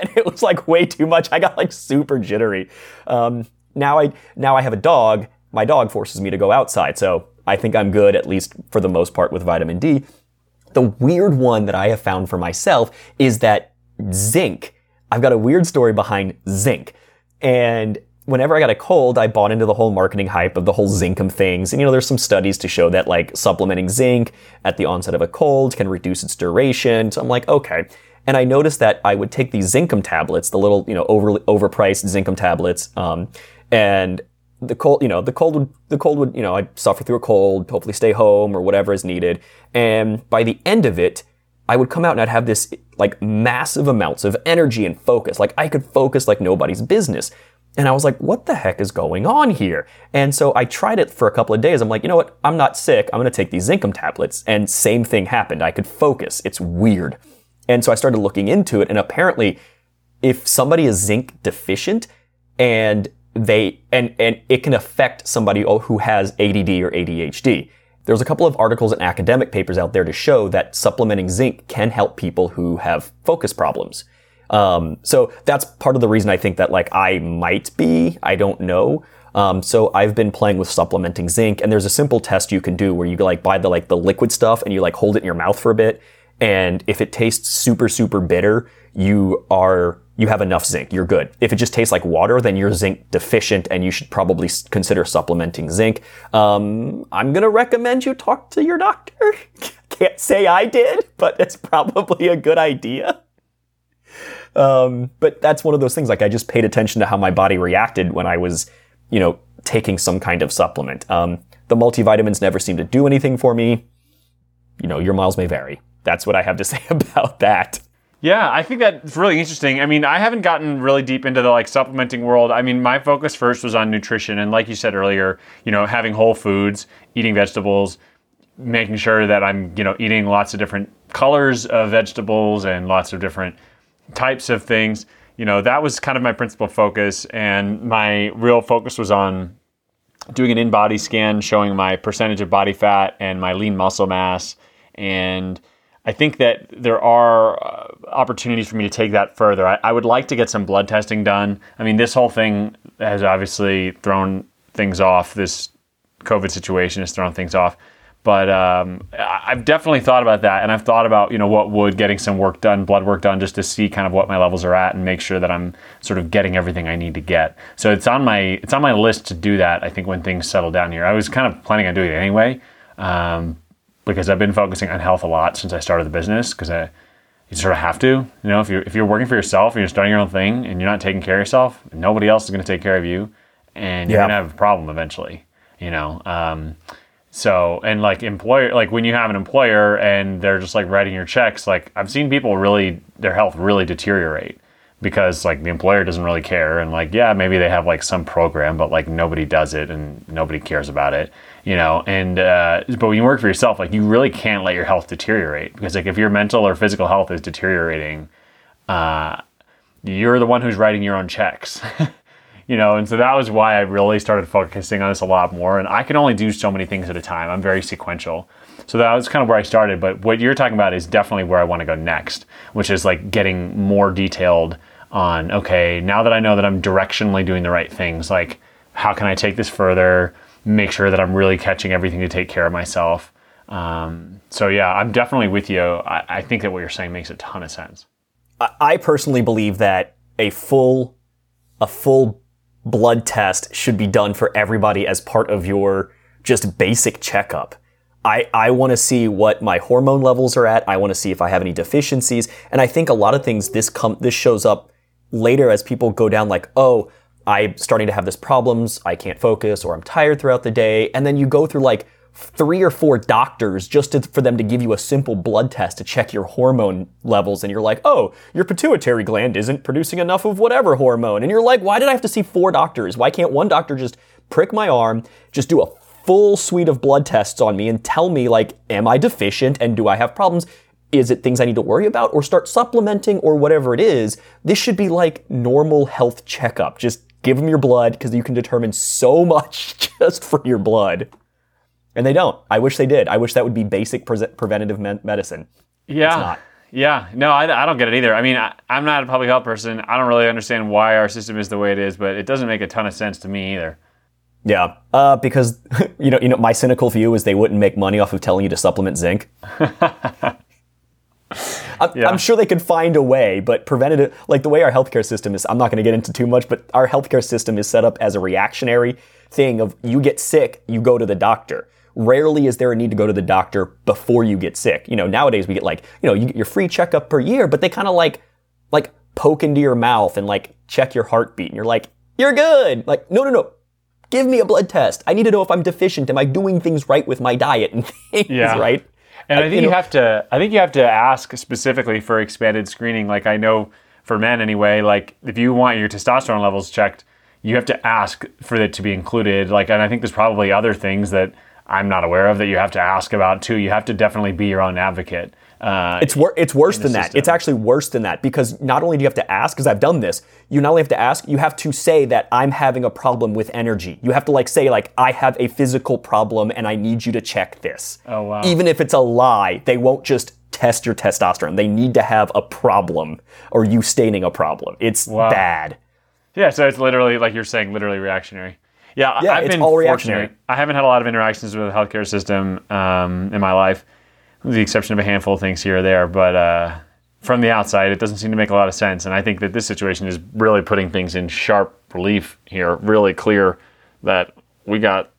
and it was like way too much. I got like super jittery. Um, now I, now I have a dog. My dog forces me to go outside. So I think I'm good, at least for the most part, with vitamin D. The weird one that I have found for myself is that zinc I've got a weird story behind zinc. And whenever I got a cold, I bought into the whole marketing hype of the whole zinc things. And you know, there's some studies to show that like supplementing zinc at the onset of a cold can reduce its duration. So I'm like, okay. And I noticed that I would take these zinc tablets, the little, you know, over, overpriced zinc tablets, um, and the cold, you know, the cold would, the cold would, you know, I'd suffer through a cold, hopefully stay home or whatever is needed. And by the end of it, I would come out and I'd have this like massive amounts of energy and focus. Like I could focus like nobody's business. And I was like, what the heck is going on here? And so I tried it for a couple of days. I'm like, you know what? I'm not sick. I'm going to take these Zicam tablets. And same thing happened. I could focus. It's weird. And so I started looking into it. And apparently, if somebody is zinc deficient and they, and, and it can affect somebody who has ADD or ADHD. There's a couple of articles and academic papers out there to show that supplementing zinc can help people who have focus problems. Um, so that's part of the reason I think that like I might be. I don't know. Um, so I've been playing with supplementing zinc, and there's a simple test you can do where you like buy the like the liquid stuff and you like hold it in your mouth for a bit, and if it tastes super super bitter, you are you have enough zinc. You're good. If it just tastes like water, then you're zinc deficient and you should probably consider supplementing zinc. Um, I'm going to recommend you talk to your doctor. [laughs] Can't say I did, but it's probably a good idea. Um, but that's one of those things. Like I just paid attention to how my body reacted when I was, you know, taking some kind of supplement. Um, the multivitamins never seem to do anything for me. You know, your miles may vary. That's what I have to [laughs] say about that. Yeah, I think that's really interesting. I mean, I haven't gotten really deep into the like supplementing world. I mean, my focus first was on nutrition and like you said earlier, you know, having whole foods, eating vegetables, making sure that I'm, you know, eating lots of different colors of vegetables and lots of different types of things. You know, that was kind of my principal focus and my real focus was on doing an InBody scan showing my percentage of body fat and my lean muscle mass and I think that there are uh, opportunities for me to take that further. I, I, would like to get some blood testing done. I mean, this whole thing has obviously thrown things off. This COVID situation has thrown things off. But um, I've definitely thought about that, and I've thought about you know what would getting some work done, blood work done, just to see kind of what my levels are at and make sure that I'm sort of getting everything I need to get. So it's on my it's on my list to do that. I think when things settle down here, I was kind of planning on doing it anyway. Um, because I've been focusing on health a lot since I started the business because I you sort of have to. You know, if you're if you're working for yourself and you're starting your own thing and you're not taking care of yourself, nobody else is going to take care of you, and you're yeah. to have a problem eventually. You know. Um, so and like employer, like when you have an employer and they're just like writing your checks, like I've seen people really their health really deteriorate because like the employer doesn't really care and like yeah maybe they have like some program but like nobody does it and nobody cares about it you know and uh, but when you work for yourself like you really can't let your health deteriorate because like if your mental or physical health is deteriorating uh, you're the one who's writing your own checks [laughs] you know and so that was why i really started focusing on this a lot more and i can only do so many things at a time. I'm very sequential. So that was kind of where i started but what you're talking about is definitely where i want to go next which is like getting more detailed on okay now that i know that i'm directionally doing the right things like how can i take this further make sure that I'm really catching everything to take care of myself. Um, so yeah, I'm definitely with you. I, I, think that what you're saying makes a ton of sense. I personally believe that a full, a full blood test should be done for everybody as part of your just basic checkup. I, I want to see what my hormone levels are at. I want to see if I have any deficiencies. And I think a lot of things this come this shows up later as people go down like, oh, I'm starting to have this problems, I can't focus, or I'm tired throughout the day. And then you go through like three or four doctors just to, for them to give you a simple blood test to check your hormone levels. And you're like, oh, your pituitary gland isn't producing enough of whatever hormone. And you're like, why did I have to see four doctors? Why can't one doctor just prick my arm, just do a full suite of blood tests on me and tell me, like, am I deficient and do I have problems? is it things I need to worry about or start supplementing or whatever it is? This should be like normal health checkup. Just give them your blood because you can determine so much [laughs] just from your blood. And they don't. I wish they did. I wish that would be basic pre- preventative me- medicine. Yeah. Yeah. No, I, I don't get it either. I mean, I, I'm not a public health person. I don't really understand why our system is the way it is, but it doesn't make a ton of sense to me either. Yeah, uh, because [laughs] you know, you know, my cynical view is they wouldn't make money off of telling you to supplement zinc. [laughs] I'm, yeah. I'm, sure they could find a way, but preventative, like the way our healthcare system is, I'm not going to get into too much, but our healthcare system is set up as a reactionary thing of you get sick, you go to the doctor. Rarely is there a need to go to the doctor before you get sick. You know, nowadays we get like, you know, you get your free checkup per year, but they kind of like, like poke into your mouth and like check your heartbeat, and you're like, you're good. Like, no, no, no, give me a blood test. I need to know if I'm deficient. Am I doing things right with my diet and [laughs] things, yeah. right? And I think you, know, have to I think you have to ask specifically for expanded screening. Like I know for men anyway, like if you want your testosterone levels checked, you have to ask for it to be included. Like and I think there's probably other things that I'm not aware of that you have to ask about too. You have to definitely be your own advocate. Uh, it's wor- it's worse than that. It's actually worse than that because not only do you have to ask, because I've done this, you not only have to ask, you have to say that I'm having a problem with energy. You have to like say like I have a physical problem and I need you to check this. Oh wow! Even if it's a lie, they won't just test your testosterone. They need to have a problem or you stating a problem. It's wow. bad. Yeah, so it's literally like you're saying, literally reactionary. Yeah, yeah I've been all reactionary. I haven't had a lot of interactions with the healthcare system um, in my life the exception of a handful of things here or there. But uh, from the outside, it doesn't seem to make a lot of sense. And I think that this situation is really putting things in sharp relief here, really clear that we got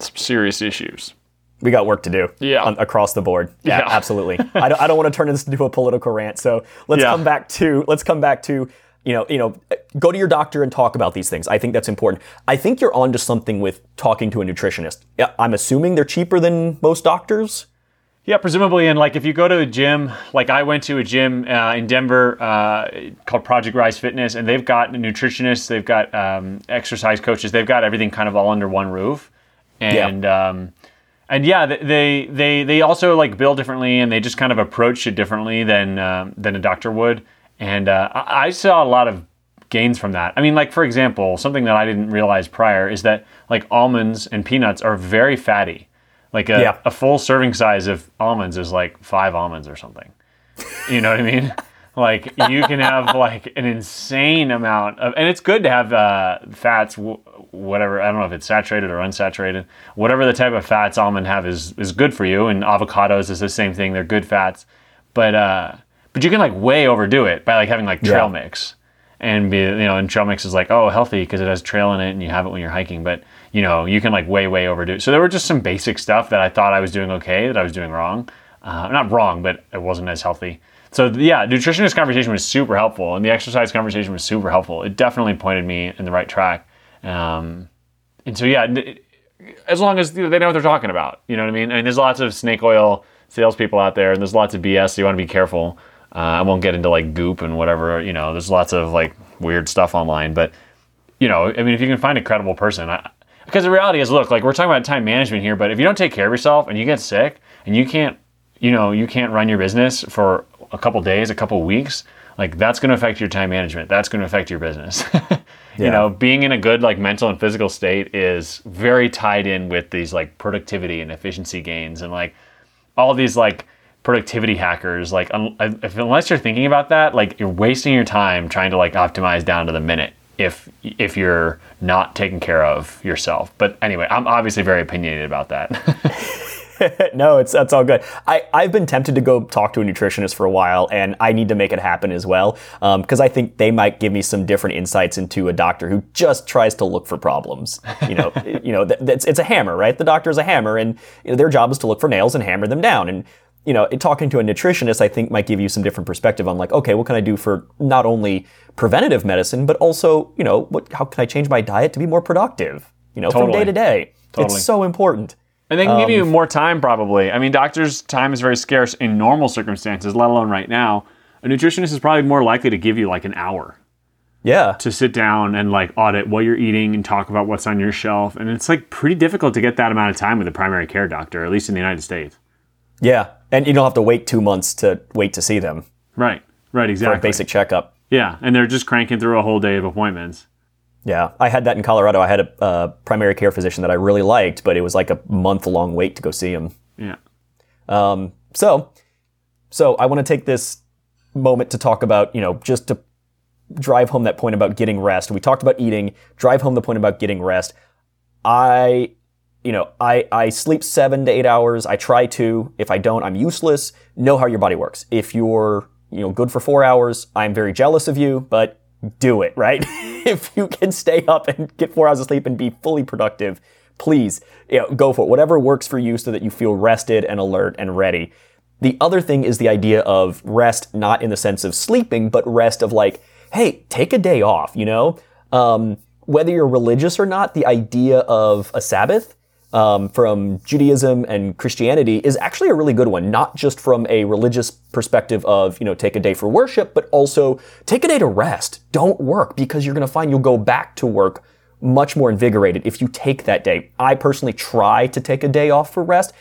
some serious issues. We got work to do. Yeah. On, across the board. Yeah, yeah. absolutely. [laughs] I don't, I don't want to turn this into a political rant. So let's yeah. come back to let's come back to you know, you know, go to your doctor and talk about these things. I think that's important. I think you're onto something with talking to a nutritionist. I'm assuming they're cheaper than most doctors. Yeah, presumably, and like if you go to a gym, like I went to a gym uh, in Denver uh, called Project Rise Fitness, and they've got nutritionists, they've got um, exercise coaches, they've got everything kind of all under one roof, and yeah. Um, and yeah, they they they also like bill differently, and they just kind of approach it differently than um, than a doctor would, and uh, I saw a lot of gains from that. I mean, like for example, something that I didn't realize prior is that like almonds and peanuts are very fatty. Like a, yeah. a full serving size of almonds is like five almonds or something. You know what I mean? [laughs] Like you can have like an insane amount of, and it's good to have uh, fats, whatever. I don't know if it's saturated or unsaturated. Whatever the type of fats almond have is is good for you. And avocados is the same thing. They're good fats, but uh, but you can like way overdo it by like having like trail yeah. mix and be you know and trail mix is like oh healthy because it has trail in it and you have it when you're hiking, but you know, you can like way, way overdo it. So there were just some basic stuff that I thought I was doing okay, that I was doing wrong. Uh, not wrong, but it wasn't as healthy. So yeah, nutritionist conversation was super helpful, and the exercise conversation was super helpful. It definitely pointed me in the right track. Um, and so yeah, as long as they know what they're talking about, you know what I mean. I mean, there's lots of snake oil salespeople out there, and there's lots of BS. So you want to be careful. Uh, I won't get into like goop and whatever. You know, there's lots of like weird stuff online, but you know, I mean, if you can find a credible person, I, because the reality is, look, like we're talking about time management here, but if you don't take care of yourself and you get sick and you can't, you know, you can't run your business for a couple days, a couple weeks, like that's going to affect your time management. That's going to affect your business. [laughs] yeah. You know, being in a good like mental and physical state is very tied in with these like productivity and efficiency gains and like all these like productivity hackers like un- if, unless you're thinking about that like you're wasting your time trying to like optimize down to the minute if if you're not taking care of yourself. But anyway, I'm obviously very opinionated about that. [laughs] no, it's that's all good. I I've been tempted to go talk to a nutritionist for a while, and I need to make it happen as well because um, I think they might give me some different insights into a doctor who just tries to look for problems. You know, [laughs] you know, it's it's a hammer, right? The doctor is a hammer, and you know, their job is to look for nails and hammer them down. And you know, talking to a nutritionist, I think might give you some different perspective on like, okay, what can I do for not only preventative medicine, but also, you know, what, how can I change my diet to be more productive? You know, totally. from day to day. Totally. It's so important. And they can um, give you um, more time, probably. I mean, doctors' time is very scarce in normal circumstances, let alone right now. A nutritionist is probably more likely to give you like an hour. Yeah. To sit down and like audit what you're eating and talk about what's on your shelf. And it's like pretty difficult to get that amount of time with a primary care doctor, at least in the United States. Yeah, and you don't have to wait two months to wait to see them Right. Right. for Exactly. a basic checkup. Yeah, and they're just cranking through a whole day of appointments. Yeah, I had that in Colorado. I had a uh, primary care physician that I really liked, but it was like a month long wait to go see him. Yeah. Um, so, so I want to take this moment to talk about, you know, just to drive home that point about getting rest. We talked about eating, drive home the point about getting rest. I, you know, I, I sleep seven to eight hours. I try to. If I don't, I'm useless. Know how your body works. If you're, you know, good for four hours, I'm very jealous of you, but do it, right? [laughs] if you can stay up and get four hours of sleep and be fully productive, please, you know, go for it. Whatever works for you so that you feel rested and alert and ready. The other thing is the idea of rest, not in the sense of sleeping, but rest of like, hey, take a day off, you know? Um, whether you're religious or not, the idea of a Sabbath um, from Judaism and Christianity is actually a really good one, not just from a religious perspective of, you know, take a day for worship, but also take a day to rest. Don't work because you're going to find you'll go back to work much more invigorated if you take that day. I personally try to take a day off for rest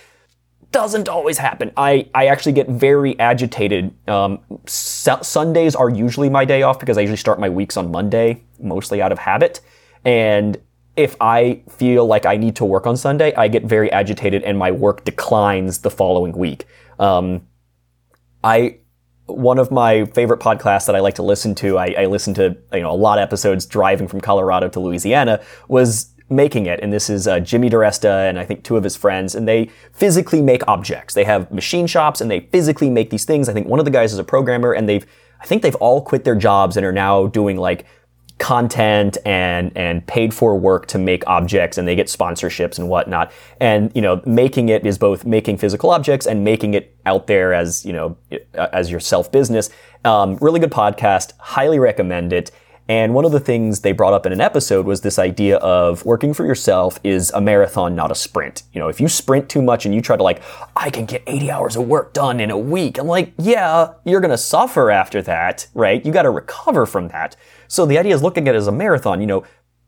doesn't always happen. I, I actually get very agitated. Um, su- Sundays are usually my day off because I usually start my weeks on Monday, mostly out of habit. And if I feel like I need to work on Sunday, I get very agitated and my work declines the following week. Um, I one of my favorite podcasts that I like to listen to, I, I listen to you know a lot of episodes driving from Colorado to Louisiana, was making it. And this is uh, Jimmy DiResta and I think two of his friends, and they physically make objects. They have machine shops and they physically make these things. I think one of the guys is a programmer, and they've I think they've all quit their jobs and are now doing like content and and paid for work to make objects and they get sponsorships and whatnot and you know making it is both making physical objects and making it out there as you know as your self business um, really good podcast highly recommend it and one of the things they brought up in an episode was this idea of working for yourself is a marathon, not a sprint. You know, if you sprint too much and you try to like, I can get 80 hours of work done in a week, I'm like, yeah, you're gonna suffer after that, right? You gotta recover from that. So the idea is looking at it as a marathon, you know,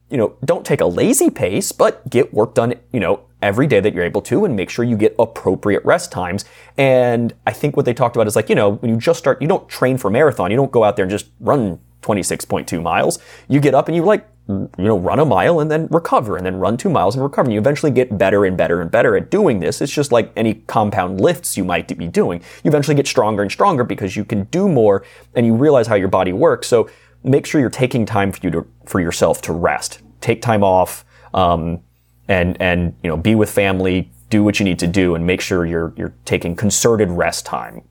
you know, don't take a lazy pace, but get work done, you know, every day that you're able to and make sure you get appropriate rest times. And I think what they talked about is like, you know, when you just start, you don't train for marathon. You don't go out there and just run 26.2 miles. You get up and you like, you know, run a mile and then recover and then run two miles and recover. And you eventually get better and better and better at doing this. It's just like any compound lifts you might be doing. You eventually get stronger and stronger because you can do more and you realize how your body works. So make sure you're taking time for you to, for yourself to rest. Take time off, um, and, and, you know, be with family, do what you need to do and make sure you're, you're taking concerted rest time.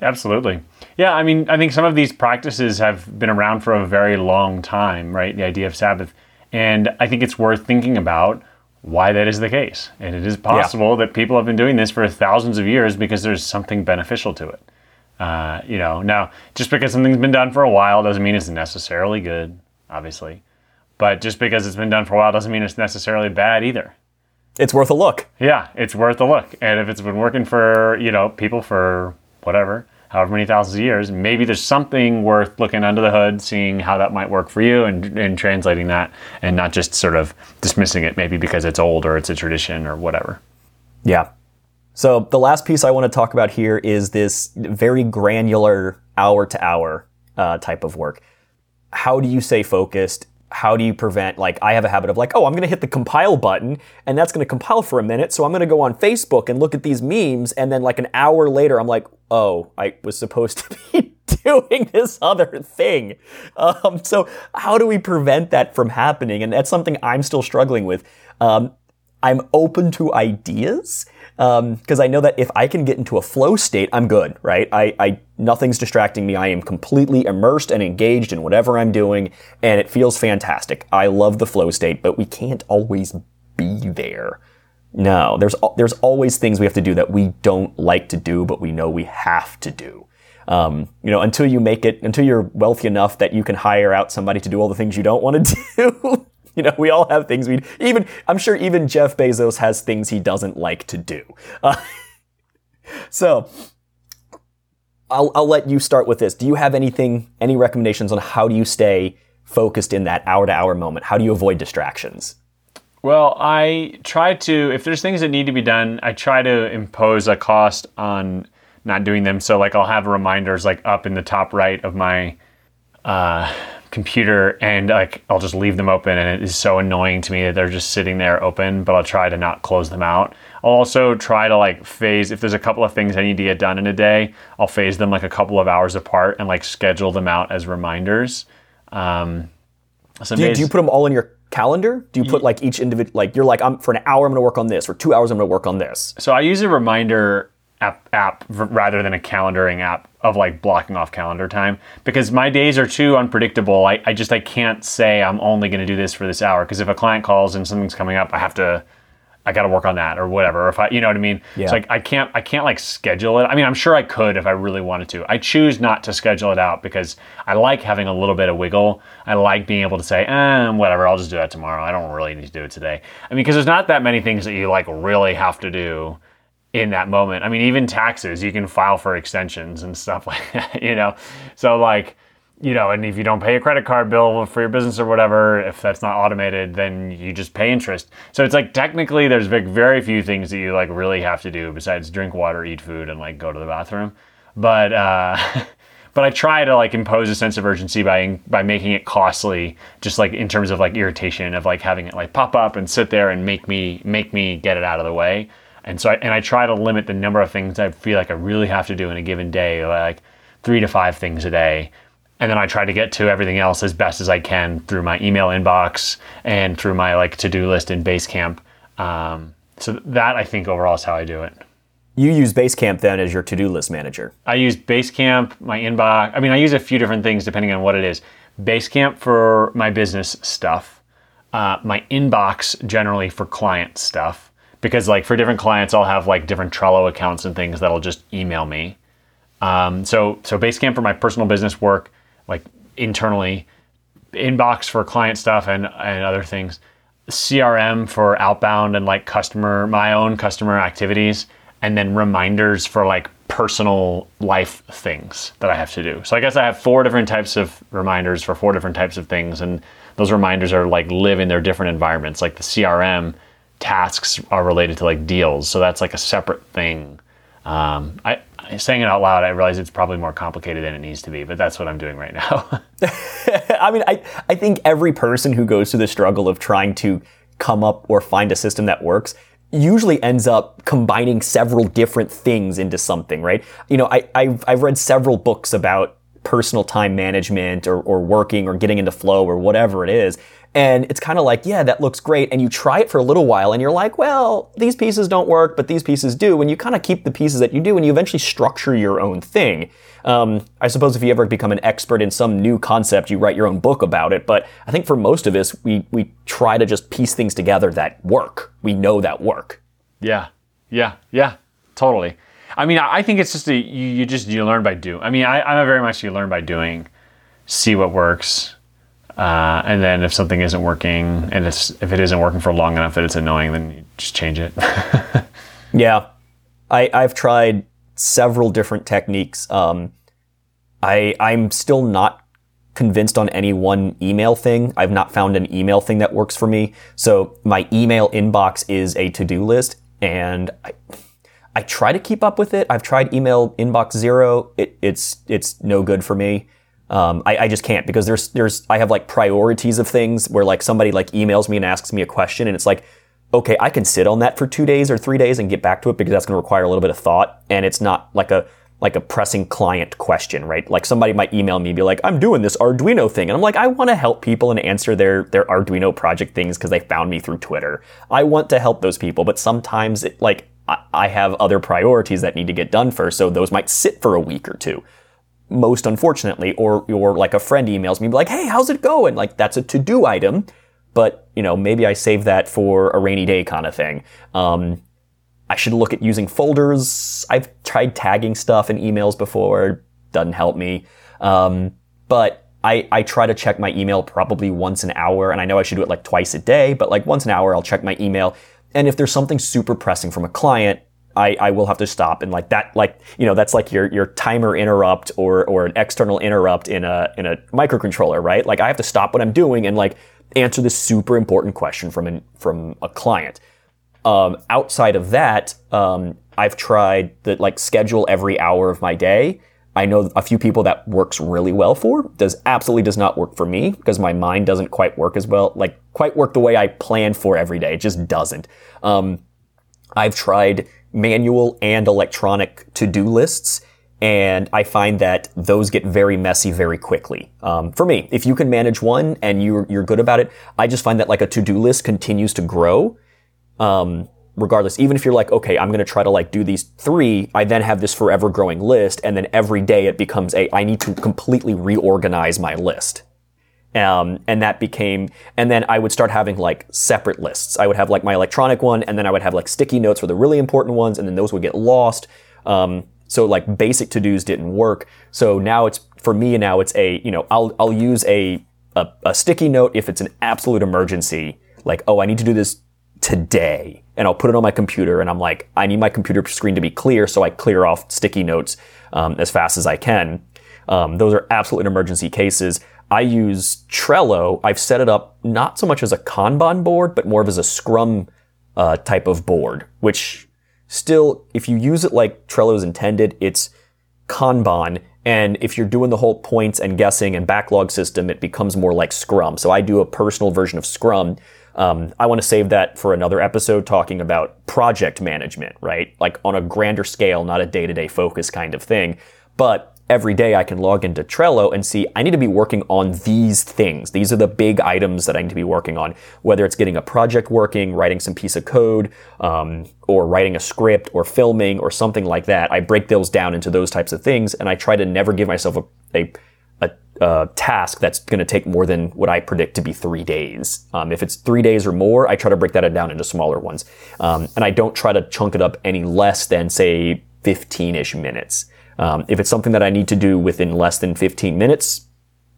Absolutely. Yeah, I mean, I think some of these practices have been around for a very long time, right? The idea of Sabbath. And I think it's worth thinking about why that is the case. And it is possible that people have been doing this for thousands of years because there's something beneficial to it. Uh, you know, now, just because something's been done for a while doesn't mean it's necessarily good, obviously. But just because it's been done for a while doesn't mean it's necessarily bad either. It's worth a look. Yeah, it's worth a look. And if it's been working for, you know, people for whatever, however many thousands of years, maybe there's something worth looking under the hood, seeing how that might work for you and, and translating that and not just sort of dismissing it maybe because it's old or it's a tradition or whatever. Yeah. So the last piece I want to talk about here is this very granular hour to hour uh, type of work. How do you stay focused? How do you prevent, like, I have a habit of like, oh, I'm going to hit the compile button and that's going to compile for a minute. So I'm going to go on Facebook and look at these memes. And then, like, an hour later, I'm like, oh, I was supposed [laughs] to be doing this other thing. Um, so how do we prevent that from happening? And that's something I'm still struggling with. Um, I'm open to ideas because I know that if I can get into a flow state, I'm good, right? I, I nothing's distracting me. I am completely immersed and engaged in whatever I'm doing, and it feels fantastic. I love the flow state, but we can't always be there. No, there's there's always things we have to do that we don't like to do, but we know we have to do. Um, you know, until you make it, until you're wealthy enough that you can hire out somebody to do all the things you don't want to [laughs] do. [laughs] you know, we all have things we even. I'm sure even Jeff Bezos has things he doesn't like to do. Uh, [laughs] so, I'll I'll let you start with this. Do you have anything, any recommendations on how do you stay focused in that hour to hour moment? How do you avoid distractions? Well, I try to, if there's things that need to be done, I try to impose a cost on not doing them. So, like, I'll have reminders like up in the top right of my uh, computer, and like I'll just leave them open, and it is so annoying to me that they're just sitting there open. But I'll try to not close them out. I'll also try to like phase if there's a couple of things I need to get done in a day. I'll phase them like a couple of hours apart and like schedule them out as reminders. Um, Do you, days- do you put them all in your calendar? Do you put like each individual, like you're like, I'm for an hour, I'm going to work on this. For two hours, I'm going to work on this. So I use a reminder app, app rather than a calendaring app of like blocking off calendar time because my days are too unpredictable. I, I just I can't say I'm only going to do this for this hour because if a client calls and something's coming up, I have to I got to work on that or whatever. Or if I you know what I mean? Yeah. It's like I can't I can't like schedule it. I mean, I'm sure I could if I really wanted to. I choose not to schedule it out because I like having a little bit of wiggle. I like being able to say, eh, whatever, I'll just do that tomorrow. I don't really need to do it today. I mean, because there's not that many things that you like really have to do in that moment. I mean, even taxes, you can file for extensions and stuff [laughs] like that, you know? So, like, you know, and if you don't pay a credit card bill for your business or whatever, if that's not automated, then you just pay interest. So it's like technically there's very few things that you like really have to do besides drink water, eat food, and like go to the bathroom. But uh, [laughs] but I try to like impose a sense of urgency by by making it costly, just like in terms of like irritation of like having it like pop up and sit there and make me make me get it out of the way. And so I, and I try to limit the number of things I feel like I really have to do in a given day, like three to five things a day. And then I try to get to everything else as best as I can through my email inbox and through my like to-do list in Basecamp. Um, so that I think overall is how I do it. You use Basecamp then as your to-do list manager. I use Basecamp, my inbox. I mean, I use a few different things depending on what it is. Basecamp for my business stuff, uh, my inbox generally for client stuff. Because like for different clients, I'll have like different Trello accounts and things that'll just email me. Um, so so Basecamp for my personal business work, like internally, inbox for client stuff and and other things. CRM for outbound and like customer, my own customer activities, and then reminders for like personal life things that I have to do. So I guess I have four different types of reminders for four different types of things, and those reminders are like live in their different environments. Like the CRM tasks are related to like deals, so that's like a separate thing. Um, I saying it out loud, I realize it's probably more complicated than it needs to be, but that's what I'm doing right now. [laughs] [laughs] I mean, I, I think every person who goes through the struggle of trying to come up or find a system that works usually ends up combining several different things into something, right? You know, I, I've, I've read several books about personal time management or, or working or getting into flow or whatever it is. And it's kind of like, yeah, that looks great. And you try it for a little while and you're like, well, these pieces don't work, but these pieces do. And you kind of keep the pieces that you do and you eventually structure your own thing. Um, I suppose if you ever become an expert in some new concept, you write your own book about it. But I think for most of us, we, we try to just piece things together that work. We know that work. Yeah, yeah, yeah, totally. I mean, I think it's just a you, you just you learn by doing. I mean, I, I'm very much you learn by doing, see what works, uh, and then if something isn't working, and it's if it isn't working for long enough that it's annoying, then you just change it. [laughs] Yeah, I, I've tried several different techniques. Um, I I'm still not convinced on any one email thing. I've not found an email thing that works for me. So my email inbox is a to-do list, and I I try to keep up with it. I've tried email inbox zero. It, it's it's no good for me. Um, I, I just can't because there's there's I have like priorities of things where like somebody like emails me and asks me a question and it's like okay I can sit on that for two days or three days and get back to it because that's going to require a little bit of thought and it's not like a like a pressing client question right? Like somebody might email me and be like I'm doing this Arduino thing and I'm like I want to help people and answer their their Arduino project things because they found me through Twitter. I want to help those people but sometimes it like I- I have other priorities that need to get done first so those might sit for a week or two most unfortunately, or or like a friend emails me like, "Hey, how's it going?" Like that's a to do item, but you know maybe I save that for a rainy day kind of thing. Um, I should look at using folders. I've tried tagging stuff in emails before, doesn't help me. Um, but I, I try to check my email probably once an hour, and I know I should do it like twice a day, but like once an hour, I'll check my email. And if there's something super pressing from a client, I, I will have to stop and like that like you know that's like your your timer interrupt or or an external interrupt in a in a microcontroller right like I have to stop what I'm doing and like answer this super important question from an, from a client. Um, outside of that, um, I've tried that like schedule every hour of my day. I know a few people that works really well for. Does absolutely does not work for me because my mind doesn't quite work as well, like quite work the way I plan for every day. It just doesn't. Um, I've tried manual and electronic to-do lists, and I find that those get very messy very quickly. Um, for me, if you can manage one and you're you're good about it, I just find that like a to-do list continues to grow. Um, regardless, even if you're like, okay, I'm going to try to like do these three, I then have this forever growing list. And then every day it becomes a, I need to completely reorganize my list. Um, and that became, and then I would start having like separate lists. I would have like my electronic one, and then I would have like sticky notes for the really important ones, and then those would get lost. Um, so like basic to dos didn't work. So now it's for me now it's a you know I'll I'll use a, a a sticky note if it's an absolute emergency. Like oh I need to do this today and I'll put it on my computer and I'm like, I need my computer screen to be clear. So I clear off sticky notes um, as fast as I can. Um, those are absolute emergency cases. I use Trello. I've set it up not so much as a Kanban board, but more of as a Scrum uh, type of board, which still, if you use it like Trello is intended, it's Kanban. And if you're doing the whole points and guessing and backlog system, it becomes more like Scrum. So I do a personal version of Scrum um, I want to save that for another episode talking about project management, right? Like on a grander scale, not a day to day focus kind of thing. But every day I can log into Trello and see I need to be working on these things. These are the big items that I need to be working on, whether it's getting a project working, writing some piece of code, um, or writing a script, or filming, or something like that. I break those down into those types of things, and I try to never give myself a, a task that's going to take more than what I predict to be three days. Um, if it's three days or more, I try to break that down into smaller ones. Um, and I don't try to chunk it up any less than, say, 15 ish minutes. Um, if it's something that I need to do within less than 15 minutes,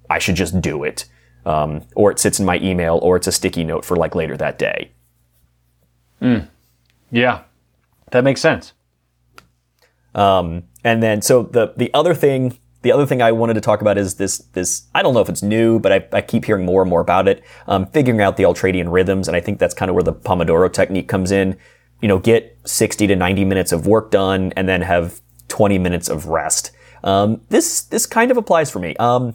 I should just do it. Um, or it sits in my email, or it's a sticky note for like later that day. Mm. Yeah, that makes sense. Um, and then, so the the other thing the other thing I wanted to talk about is this, this, I don't know if it's new, but I, I keep hearing more and more about it. Um, figuring out the ultradian rhythms. And I think that's kind of where the Pomodoro technique comes in. You know, get 60 to 90 minutes of work done and then have 20 minutes of rest. Um, this, this kind of applies for me. Um,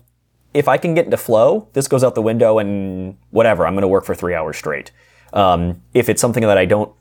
if I can get into flow, this goes out the window and whatever, I'm going to work for three hours straight. Um, if it's something that I don't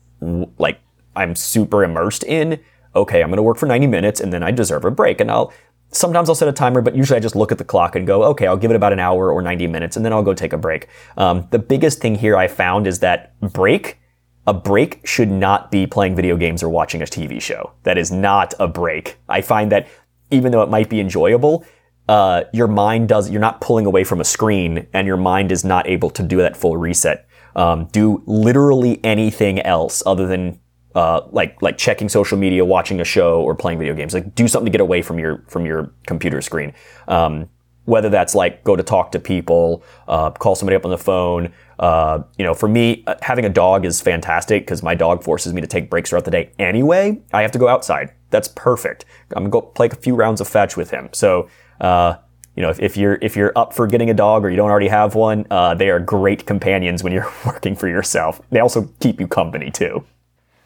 like, I'm super immersed in, okay, I'm going to work for 90 minutes and then I deserve a break. And I'll, Sometimes I'll set a timer, but usually I just look at the clock and go, okay, I'll give it about an hour or 90 minutes and then I'll go take a break. Um, the biggest thing here I found is that break, a break should not be playing video games or watching a TV show. That is not a break. I find that even though it might be enjoyable, uh, your mind does, you're not pulling away from a screen and your mind is not able to do that full reset. Um, do literally anything else other than uh, like like checking social media, watching a show, or playing video games. Like do something to get away from your from your computer screen. Um, whether that's like go to talk to people, uh, call somebody up on the phone. Uh, you know, for me, uh, having a dog is fantastic because my dog forces me to take breaks throughout the day. Anyway, I have to go outside. That's perfect. I'm gonna go play a few rounds of fetch with him. So. Uh, you know, if, if, you're if you're up for getting a dog or you don't already have one, uh, they are great companions when you're [laughs] working for yourself. They also keep you company too.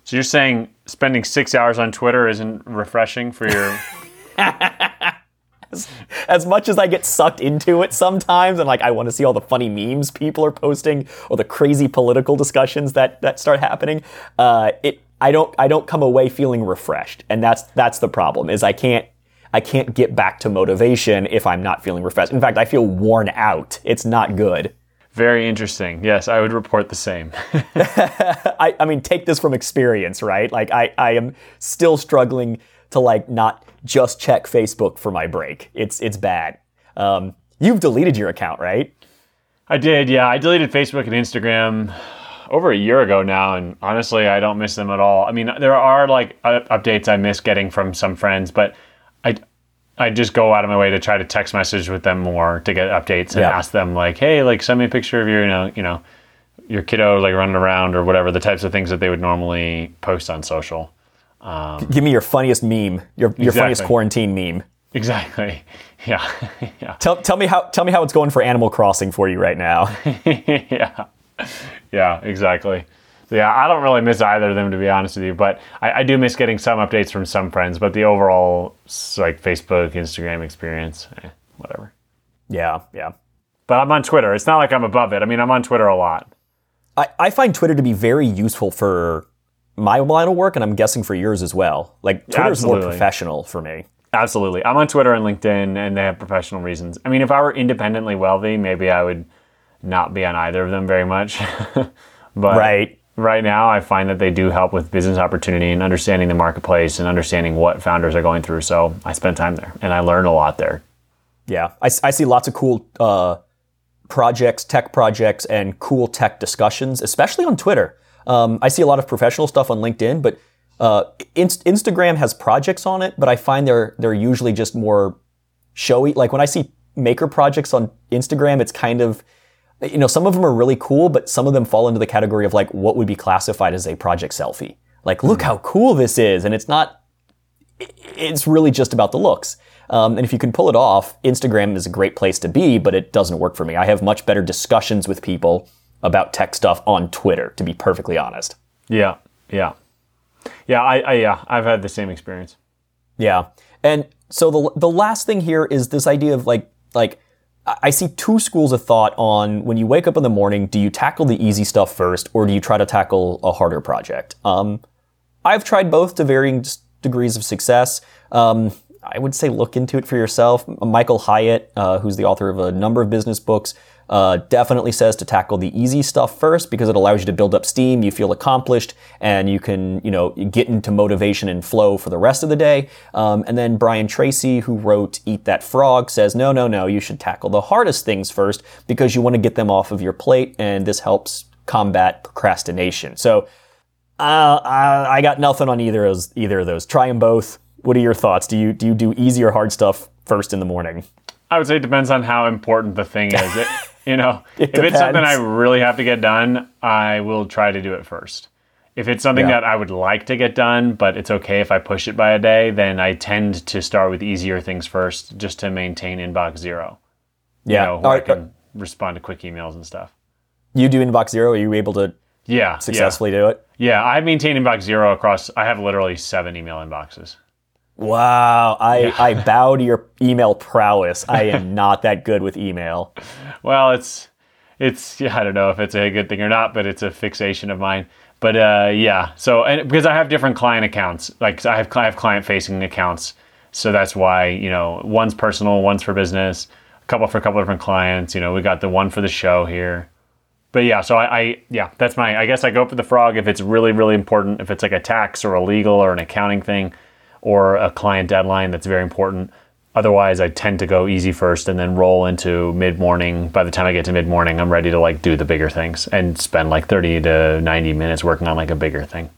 So you're saying spending six hours on Twitter isn't refreshing for your. [laughs] as, [laughs] as, much as I get sucked into it sometimes, and like I want to see all the funny memes people are posting or the crazy political discussions that that start happening, uh, it I don't I don't come away feeling refreshed, and that's that's the problem. Is I can't I can't get back to motivation if I'm not feeling refreshed. In fact, I feel worn out. It's not good. Very interesting. Yes, I would report the same. [laughs] [laughs] I, I mean, take this from experience, right? Like, I, I am still struggling to like not just check Facebook for my break. It's it's bad. Um, you've deleted your account, right? I did. Yeah, I deleted Facebook and Instagram over a year ago now, and honestly, I don't miss them at all. I mean, there are like updates I miss getting from some friends, but I I just go out of my way to try to text message with them more to get updates and yeah. ask them like, hey, like send me a picture of your, you know, you know, your kiddo like running around or whatever the types of things that they would normally post on social. Um, Give me your funniest meme, your your exactly. funniest quarantine meme. Exactly. [laughs] Yeah. [laughs] yeah. Tell, tell me how tell me how it's going for Animal Crossing for you right now. [laughs] yeah. Yeah, exactly. So, yeah, I don't really miss either of them to be honest with you, but I, I do miss getting some updates from some friends. But the overall like Facebook, Instagram experience, eh, whatever. yeah, yeah. But I'm on Twitter. It's not like I'm above it. I mean, I'm on Twitter a lot. I, I find Twitter to be very useful for my line of work, and I'm guessing for yours as well. Like Twitter's more professional for me. Absolutely. I'm on Twitter and LinkedIn, and they have professional reasons. I mean, if I were independently wealthy, maybe I would not be on either of them very much. [laughs] but Right. right now, I find that they do help with business opportunity and understanding the marketplace and understanding what founders are going through. So I spend time there, and I learn a lot there. Yeah, I see lots of cool uh, projects, tech projects, and cool tech discussions, especially on Twitter. Um, I see a lot of professional stuff on LinkedIn, but uh, Inst- Instagram has projects on it, but I find they're they're usually just more showy. Like when I see maker projects on Instagram, it's kind of you know some of them are really cool, but some of them fall into the category of like what would be classified as a project selfie. Like, look how cool this is, and it's not it's really just about the looks. Um, and if you can pull it off, Instagram is a great place to be, but it doesn't work for me. I have much better discussions with people about tech stuff on Twitter, to be perfectly honest. Yeah, yeah, yeah. I, I yeah, I've had the same experience. Yeah. And so the the last thing here is this idea of like like I see two schools of thought on when you wake up in the morning, do you tackle the easy stuff first or do you try to tackle a harder project? Um, I've tried both to varying degrees of success. Um, I would say look into it for yourself. Michael Hyatt, uh, who's the author of a number of business books, uh, definitely says to tackle the easy stuff first because it allows you to build up steam. You feel accomplished, and you can, you know, get into motivation and flow for the rest of the day. Um, and then Brian Tracy, who wrote "Eat That Frog," says, "No, no, no. You should tackle the hardest things first because you want to get them off of your plate, and this helps combat procrastination." So. Uh, I, I got nothing on either of those. Either of those. Try them both. What are your thoughts? Do you do you do easy or hard stuff first in the morning? I would say it depends on how important the thing is. It, you know, if it's something I really have to get done, I will try to do it first. If it's something Yeah. that I would like to get done, but it's okay if I push it by a day, then I tend to start with easier things first just to maintain inbox zero. Yeah. You know, where Are- I can respond to quick emails and stuff. you do inbox zero. Are you able to Yeah. successfully do it? Yeah. yeah. I maintain inbox zero across, I have literally seven email inboxes. Wow. I I bow to your email prowess. I am [laughs] not that good with email. Well, it's it's yeah, I don't know if it's a good thing or not, but it's a fixation of mine. But uh, yeah, so and because I have different client accounts, like I have I have client facing accounts, so that's why you know one's personal, one's for business, a couple for a couple different clients. You know, we got the one for the show here. But yeah, so I, I yeah, that's my I guess I go for the frog if it's really really important, if it's like a tax or a legal or an accounting thing, or a client deadline that's very important. Otherwise, I tend to go easy first and then roll into mid morning. By the time I get to mid morning, I'm ready to like do the bigger things and spend like 30 to 90 minutes working on like a bigger thing.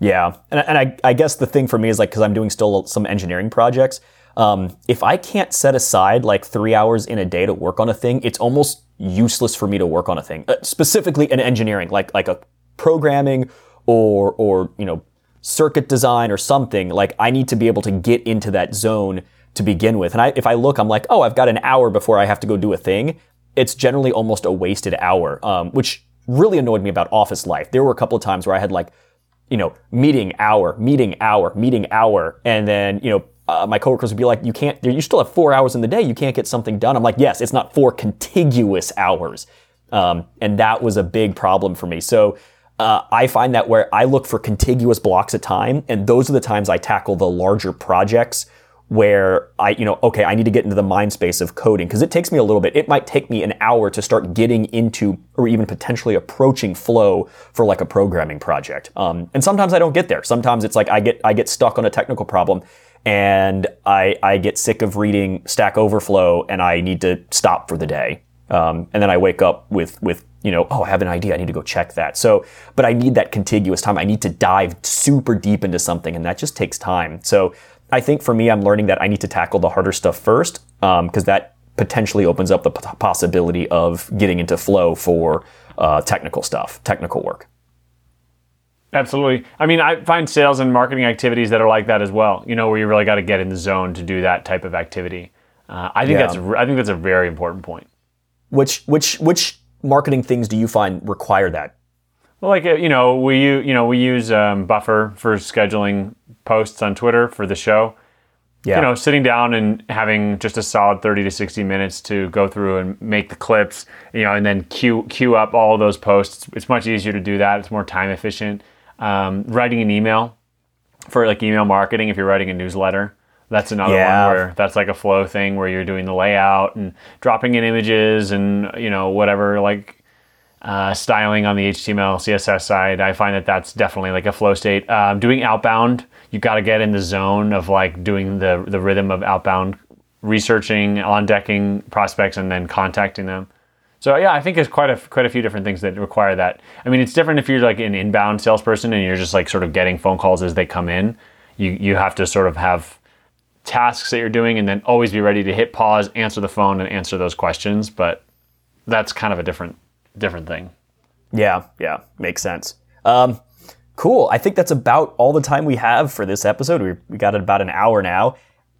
Yeah, and, and I, I guess the thing for me is like because I'm doing still some engineering projects. Um, if I can't set aside like three hours in a day to work on a thing, it's almost useless for me to work on a thing. Uh, specifically in engineering, like like a programming or or you know circuit design or something. Like I need to be able to get into that zone to begin with. And I, if I look, I'm like, oh, I've got an hour before I have to go do a thing. It's generally almost a wasted hour, um, which really annoyed me about office life. There were a couple of times where I had like you know, meeting hour, meeting hour, meeting hour, and then you know, uh, my coworkers would be like, "You can't. You still have four hours in the day. You can't get something done." I'm like, "Yes, it's not four contiguous hours," um, and that was a big problem for me. So. Uh, I find that where I look for contiguous blocks of time, and those are the times I tackle the larger projects where I, you know, okay, I need to get into the mind space of coding because it takes me a little bit. It might take me an hour to start getting into or even potentially approaching flow for like a programming project. Um, and sometimes I don't get there. Sometimes it's like I get I get stuck on a technical problem and I I get sick of reading Stack Overflow and I need to stop for the day. Um, and then I wake up with with you know, oh, I have an idea. I need to go check that. So, but I need that contiguous time. I need to dive super deep into something, and that just takes time. So, I think for me, I'm learning that I need to tackle the harder stuff first, because that potentially opens up the p- possibility of getting into flow for uh, technical stuff, technical work. Absolutely. I mean, I find sales and marketing activities that are like that as well. You know, where you really got to get in the zone to do that type of activity. Uh, I think Yeah. that's I think that's a very important point. Which which which marketing things do you find require that? Well, like uh, you know, we you know we use um, Buffer for scheduling posts on Twitter for the show. Yeah. You know, sitting down and having just a solid thirty to sixty minutes to go through and make the clips, you know, and then queue queue up all of those posts. It's much easier to do that. It's more time efficient. Um, writing an email for like email marketing, if you're writing a newsletter, that's another Yeah. one where that's like a flow thing where you're doing the layout and dropping in images and you know whatever like uh, styling on the HTML, CSS side. I find that that's definitely like a flow state. Um, doing outbound, you got to get in the zone of like doing the the rhythm of outbound, researching, on decking prospects, and then contacting them. So yeah, I think there's quite a quite a few different things that require that. I mean, it's different if you're like an inbound salesperson and you're just like sort of getting phone calls as they come in. You you have to sort of have tasks that you're doing and then always be ready to hit pause, answer the phone, and answer those questions. But that's kind of a different different thing. Yeah, yeah, makes sense. Um, cool. I think that's about all the time we have for this episode. We, we got about an hour now.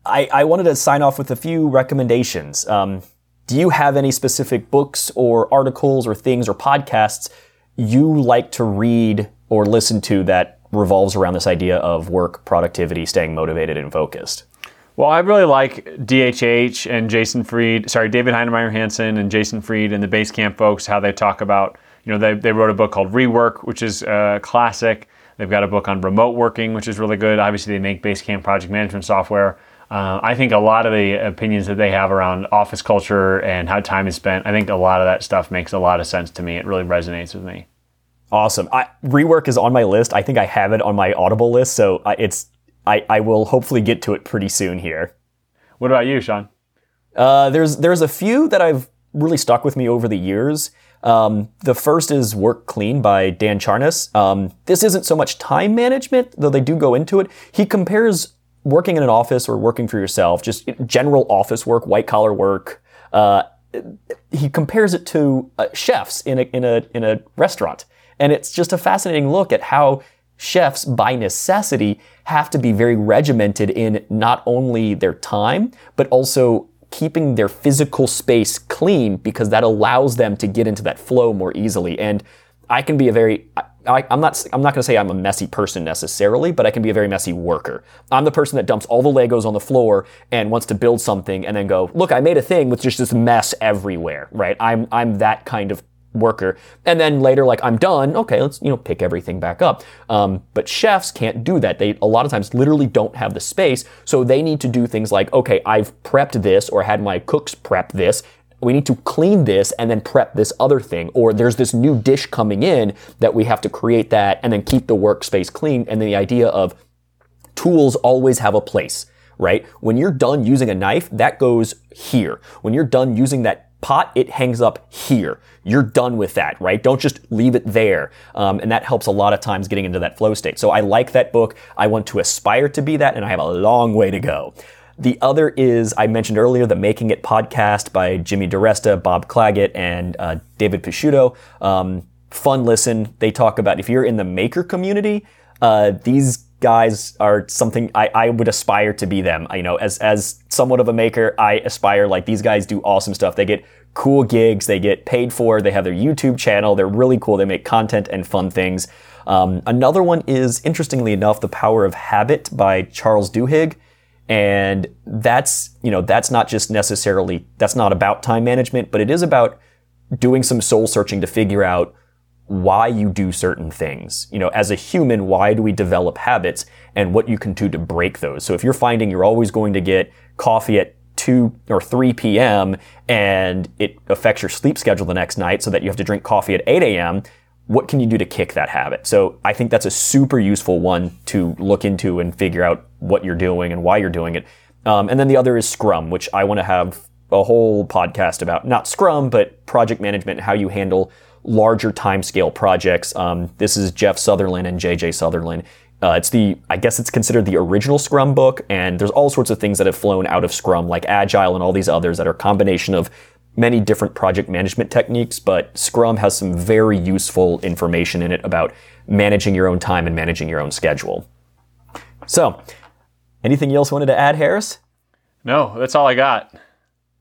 I, I wanted to sign off with a few recommendations. Um, do you have any specific books or articles or things or podcasts you like to read or listen to that revolves around this idea of work, productivity, staying motivated and focused? Well, I really like DHH and Jason Fried, sorry, David Heinemeier Hansson and Jason Fried and the Basecamp folks, how they talk about, you know, they, they wrote a book called Rework, which is a classic. They've got a book on remote working, which is really good. Obviously, they make Basecamp project management software. Uh, I think a lot of the opinions that they have around office culture and how time is spent, I think a lot of that stuff makes a lot of sense to me. It really resonates with me. Awesome. I, rework is on my list. I think I have it on my Audible list, so I, it's I, I will hopefully get to it pretty soon here. What about you, Shawn? Uh, there's there's a few that I've really stuck with me over the years. Um, the first is Work Clean by Dan Charnas. Um, this isn't so much time management, though they do go into it. He compares working in an office or working for yourself, just general office work, white collar work. Uh, he compares it to uh, chefs in a, in a in a restaurant, and it's just a fascinating look at how chefs, by necessity, have to be very regimented in not only their time but also keeping their physical space clean because that allows them to get into that flow more easily. And I can be a very I, I'm not I'm not going to say I'm a messy person necessarily, but I can be a very messy worker. I'm the person that dumps all the Legos on the floor and wants to build something and then go, look, I made a thing with just this mess everywhere, right? I'm I'm that kind of worker. And then later, like I'm done. Okay, let's you know pick everything back up. Um, but chefs can't do that. They a lot of times literally don't have the space, so they need to do things like, okay, I've prepped this or had my cooks prep this. We need to clean this and then prep this other thing. Or there's this new dish coming in that we have to create that and then keep the workspace clean. And then the idea of tools always have a place, right? When you're done using a knife, that goes here. When you're done using that pot, it hangs up here. You're done with that, right? Don't just leave it there. Um, and that helps a lot of times getting into that flow state. So I like that book. I want to aspire to be that, and I have a long way to go. The other is, I mentioned earlier, the Making It podcast by Jimmy DiResta, Bob Clagett, and uh, David Picciuto. Um, fun listen. They talk about if you're in the maker community, uh, these guys are something I, I would aspire to be them. You know, as as somewhat of a maker, I aspire like these guys do awesome stuff. They get cool gigs, they get paid for, they have their YouTube channel, they're really cool, they make content and fun things. Um, another one is, interestingly enough, The Power of Habit by Charles Duhigg. And that's, you know, that's not just necessarily, that's not about time management, but it is about doing some soul searching to figure out why you do certain things. You know, as a human, why do we develop habits and what you can do to break those? So if you're finding you're always going to get coffee at 2 or 3 p.m. and it affects your sleep schedule the next night so that you have to drink coffee at 8 a.m., what can you do to kick that habit? So I think that's a super useful one to look into and figure out what you're doing and why you're doing it. Um, and then the other is Scrum, which I want to have a whole podcast about, not Scrum, but project management, how you handle larger timescale projects. Um, this is Jeff Sutherland and JJ Sutherland. Uh, it's the, I guess it's considered the original Scrum book, and there's all sorts of things that have flown out of Scrum, like Agile and all these others that are a combination of many different project management techniques, but Scrum has some very useful information in it about managing your own time and managing your own schedule. So, anything else wanted to add, Harris? No, that's all I got.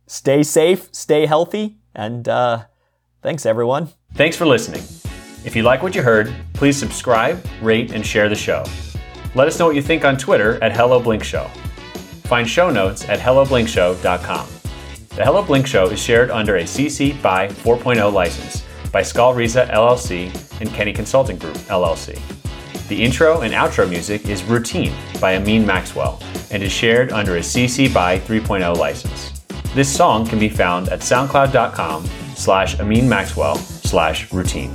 Stay safe, stay healthy, and uh, thanks, everyone. Thanks for listening. If you like what you heard, please subscribe, rate, and share the show. Let us know what you think on Twitter at Hello Blink Show. Find show notes at helloblinkshow.com. The Hello Blink Show is shared under a CC BY 4.0 license by Skal Risa LLC and Kenny Consulting Group LLC. The intro and outro music is Routine by Amin Maxwell and is shared under a CC BY 3.0 license. This song can be found at soundcloud.com slash Amin Maxwell slash routine.